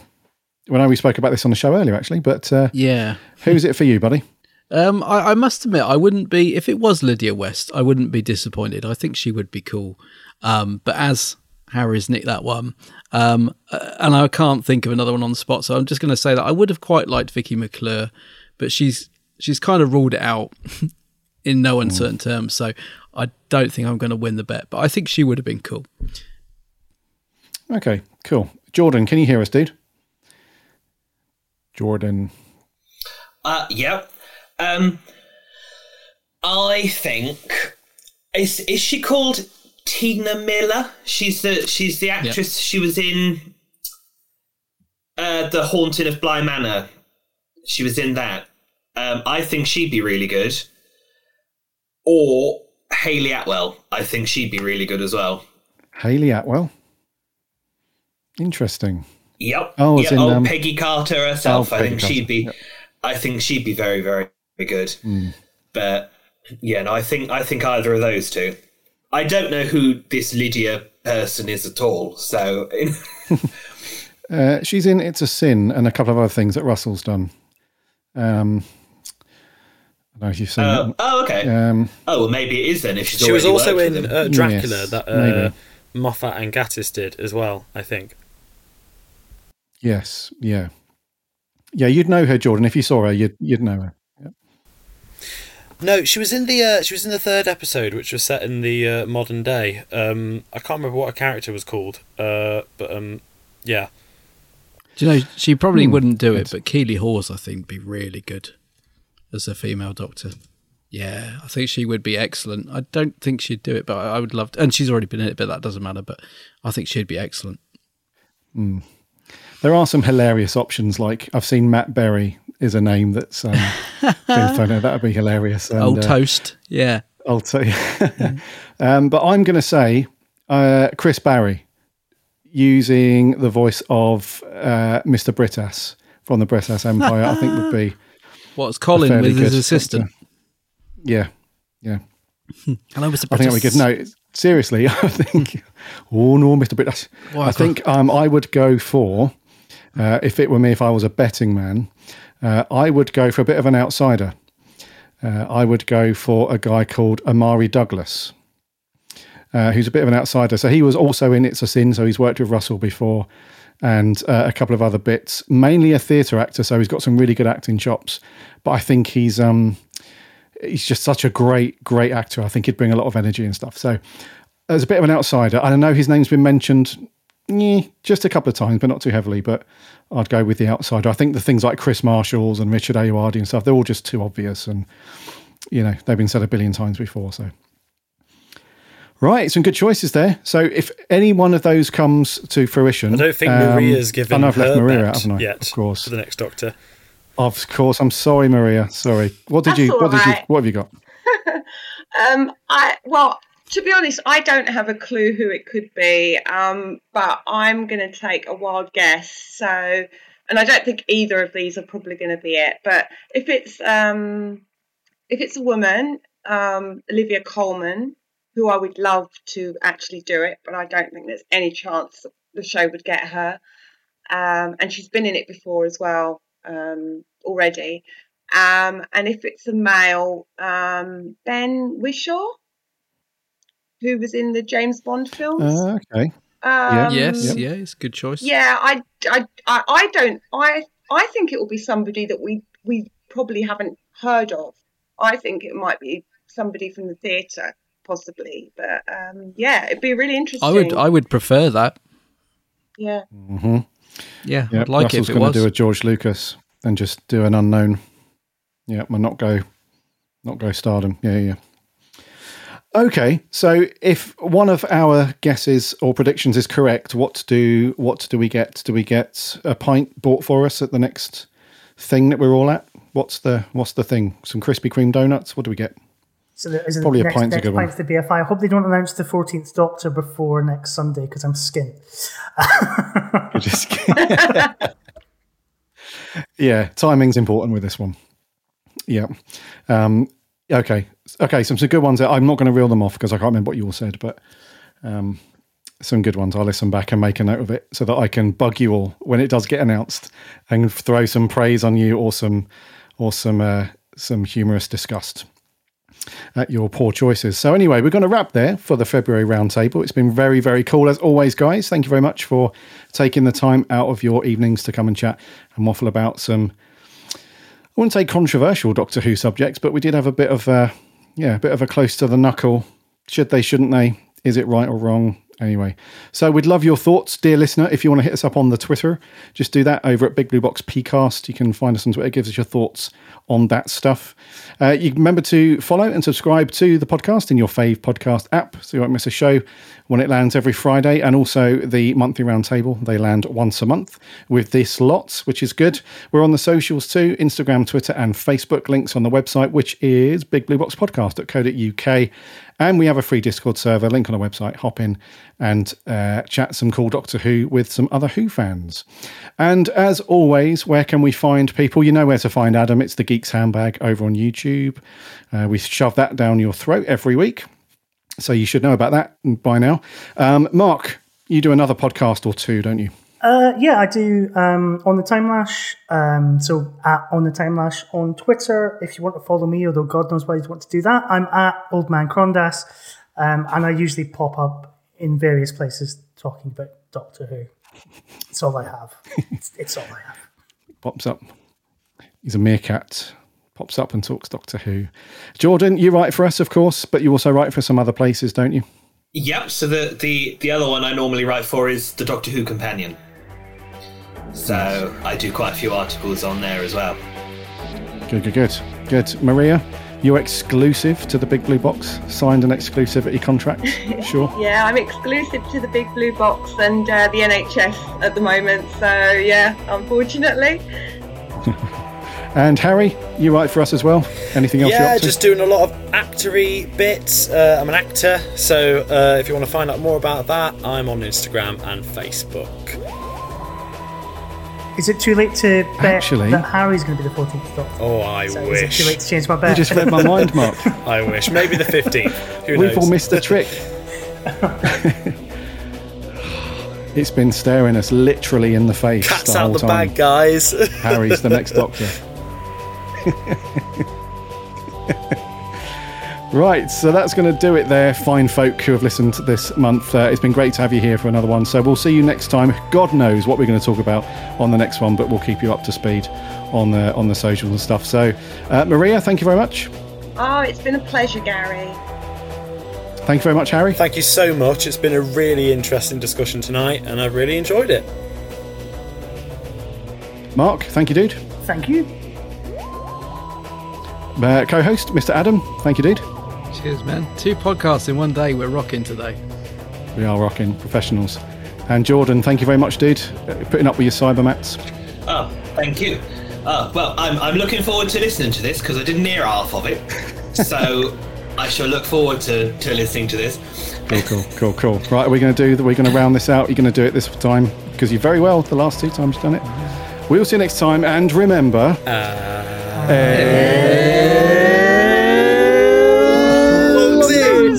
Well, I know we spoke about this on the show earlier, actually, but uh, Yeah. who's it for you, buddy? Um, I, I must admit, I wouldn't be if it was Lydia West. I wouldn't be disappointed. I think she would be cool. Um, but as Harry's nicked that one, um, uh, and I can't think of another one on the spot, so I'm just going to say that I would have quite liked Vicky McClure, but she's she's kind of ruled it out [laughs] in no uncertain terms. So I don't think I'm going to win the bet, but I think she would have been cool. Okay, cool. Jordan, can you hear us, dude? Jordan. Uh, yeah. Um, I think is is she called T'Nia Miller? She's the she's the actress. She was in uh, the Haunting of Bly Manor. She was in that. Um, I think she'd be really good. Or Hayley Atwell. I think she'd be really good as well. Hayley Atwell. Interesting. Yep. Oh, yeah, in, oh, um, Peggy Carter herself. oh, I think Carter, she'd be. yep. I think she'd be very, very, very good. Hmm. But yeah, no, I think I think either of those two. I don't know who this Lydia person is at all. So [laughs] Uh, she's in It's a Sin and a couple of other things that Russell's done. Um, I don't know if you've seen uh, that. oh, okay. Um, oh, well, maybe it is then. If She was also in uh, Dracula Yes, that uh. Moffat and Gatiss did as well. I think. yes, yeah. Yeah, you'd know her, Jordan. If you saw her, you'd, you'd know her. No, she was in the uh, she was in the third episode, which was set in the uh, modern day. Um, I can't remember what her character was called, uh, but um, yeah, Do you know she probably Hmm, wouldn't do it, good. but Keeley Hawes I think would be really good as a female doctor. Yeah, I think she would be excellent. I don't think she'd do it, but I would love to. And she's already been in it, but that doesn't matter. But I think she'd be excellent. There are some hilarious options. Like I've seen Matt Berry is a name that's um, been [laughs] thrown out. That would be hilarious. And, Old uh, toast. Yeah. I'll tell you. um, but I'm going to say uh, Chris Barrie using the voice of uh, Mr. Brittas from the Brittas Empire. I think would be What's Colin fairly with his assistant? doctor. yeah, yeah. [laughs] Hello, Mr. I think that would be good. No, seriously, [laughs] I think. Oh no, Mister British. Why? I think um, I would go for uh, if it were me, if I was a betting man, uh, I would go for a bit of an outsider. Uh, I would go for a guy called Omari Douglas, uh, who's a bit of an outsider. So he was also in It's a Sin, so he's worked with Russell before, and uh, a couple of other bits. Mainly a theatre actor, so he's got some really good acting chops. But I think he's um, he's just such a great, great actor. I think he'd bring a lot of energy and stuff. So as a bit of an outsider, I know his name's been mentioned eh, just a couple of times, but not too heavily. But I'd go with the outsider. I think the things like Kris Marshalls and Richard Ayoade and stuff, they're all just too obvious. And, you know, they've been said a billion times before. So, right, some good choices there. So, if any one of those comes to fruition, I don't think um, Maria's given I know I've left Maria out, haven't I? yet Of course. for the next Doctor. Of course. I'm sorry, Maria. Sorry. What did That's you, all what did you, what have you got? [laughs] Um, I well, to be honest, I don't have a clue who it could be. Um, but I'm going to take a wild guess. So, and I don't think either of these are probably going to be it. But if it's um, if it's a woman, um, Olivia Colman, who I would love to actually do it, but I don't think there's any chance the show would get her. Um, and she's been in it before as well um, already. Um, and if it's a male, um, Ben Whishaw, who was in the James Bond films. Uh, okay. um, yes, yeah, it's a good choice. Yeah, I, I, I, I don't. I, I think it will be somebody that we we probably haven't heard of. I think it might be somebody from the theatre, possibly. But um, yeah, it'd be really interesting. I would, I would prefer that. yeah. Mm-hmm. Yeah, Yeah, I'd like Russell's it if it was going to do a George Lucas and just do an unknown. Yeah, and not go, not go stardom. Yeah, yeah. Okay, so if one of our guesses or predictions is correct, what do what do we get? Do we get a pint bought for us at the next thing that we're all at? What's the what's the thing? Some Krispy Kreme donuts. What do we get? So there is Probably a next, pint's a next one. pint's the BFI. I hope they don't announce the 14th Doctor before next Sunday because I'm skint. [laughs] Just [laughs] yeah, timing's important with this one. Yeah. Um, okay. Okay. Some some good ones. I'm not going to reel them off because I can't remember what you all said, but um, some good ones. I'll listen back and make a note of it so that I can bug you all when it does get announced and throw some praise on you or some or some uh, some humorous disgust at your poor choices. So anyway, we're going to wrap there for the February roundtable. It's been very, very cool as always, guys. Thank you very much for taking the time out of your evenings to come and chat and waffle about some. I wouldn't say controversial Doctor Who subjects, but we did have a bit of a yeah, a bit of a close to the knuckle. Should they? Shouldn't they? Is it right or wrong? Anyway, so we'd love your thoughts, dear listener. If you want to hit us up on the Twitter, just do that over at Big Blue Box PCast. You can find us on Twitter. It gives us your thoughts on that stuff. Uh, you remember to follow and subscribe to the podcast in your fave podcast app, so you won't miss a show when it lands every Friday. And also the monthly roundtable; they land once a month with this lot, which is good. We're on the socials too: Instagram, Twitter, and Facebook. Links on the website, which is bigblueboxpodcast.co.uk. And we have a free Discord server, link on the website. Hop in and uh, chat some cool Doctor Who with some other Who fans. And as always, where can we find people? You know where to find Adam. It's the Geeks Handbag over on YouTube. Uh, we shove that down your throat every week. So you should know about that by now. Um, Mark, you do another podcast or two, don't you? Uh, yeah, I do um, on the Time Lash. Um, so at on the Time Lash on Twitter. If you want to follow me, although God knows why you'd want to do that, I'm at Old Man Crondas, um, and I usually pop up in various places talking about Doctor Who. It's all I have. It's, it's all I have. Pops up. He's a meerkat. Pops up and talks Doctor Who. Jordan, you write for us, of course, but you also write for some other places, don't you? Yep. So the the the other one I normally write for is the Doctor Who Companion. So I do quite a few articles on there as well. Good, good, good. Good. Maria, you're exclusive to the Big Blue Box. Signed an exclusivity contract. [laughs] Sure. Yeah, I'm exclusive to the Big Blue Box and uh, the NHS at the moment. So yeah, unfortunately. [laughs] And Harry, you write for us as well. Anything else you're Yeah, up to? just doing a lot of actory bits. Uh, I'm an actor, so uh, if you want to find out more about that, I'm on Instagram and Facebook. Is it too late to bet Actually- that Harry's going to be the 14th Doctor? Oh, I So is it too late wish. to change my You bet? just read my mind, [laughs] Mark. I wish. Maybe the 15th. Who We've knows? all missed the trick. [laughs] it's been staring us literally in the face Cat's the out whole the time. bag, guys. Harry's the next Doctor. [laughs] right, so that's going to do it there, fine folk who have listened this month. Uh, it's been great to have you here for another one. So we'll see you next time. God knows what we're going to talk about on the next one, but we'll keep you up to speed on the on the socials and stuff. So, uh, Maria, thank you very much. Oh, it's been a pleasure, Gary. Thank you very much, Harry. Thank you so much. It's been a really interesting discussion tonight, and I've really enjoyed it. Mark, thank you, dude. Thank you. Uh, co-host, Mr. Adam, thank you, dude. Cheers, man. Two podcasts in one day. We're rocking today. We are rocking professionals. And Jordan, thank you very much, dude. Uh, Putting up with your cyber mats. Oh, thank you. Oh, well, I'm, I'm looking forward to listening to this because I didn't hear half of it. So [laughs] I shall look forward to, to listening to this. Cool, cool, cool, cool. Right, are we going to do? that? We're going to round this out. You're going to do it this time because you very well the last two times you've done it. We'll see you next time, and remember.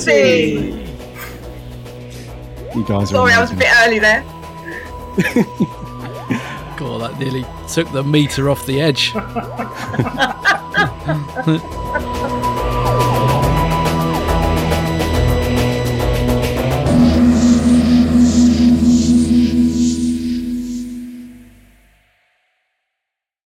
Rosie! You guys are Sorry, I was a bit early there. [laughs] God, that nearly took the meter off the edge. [laughs] [laughs]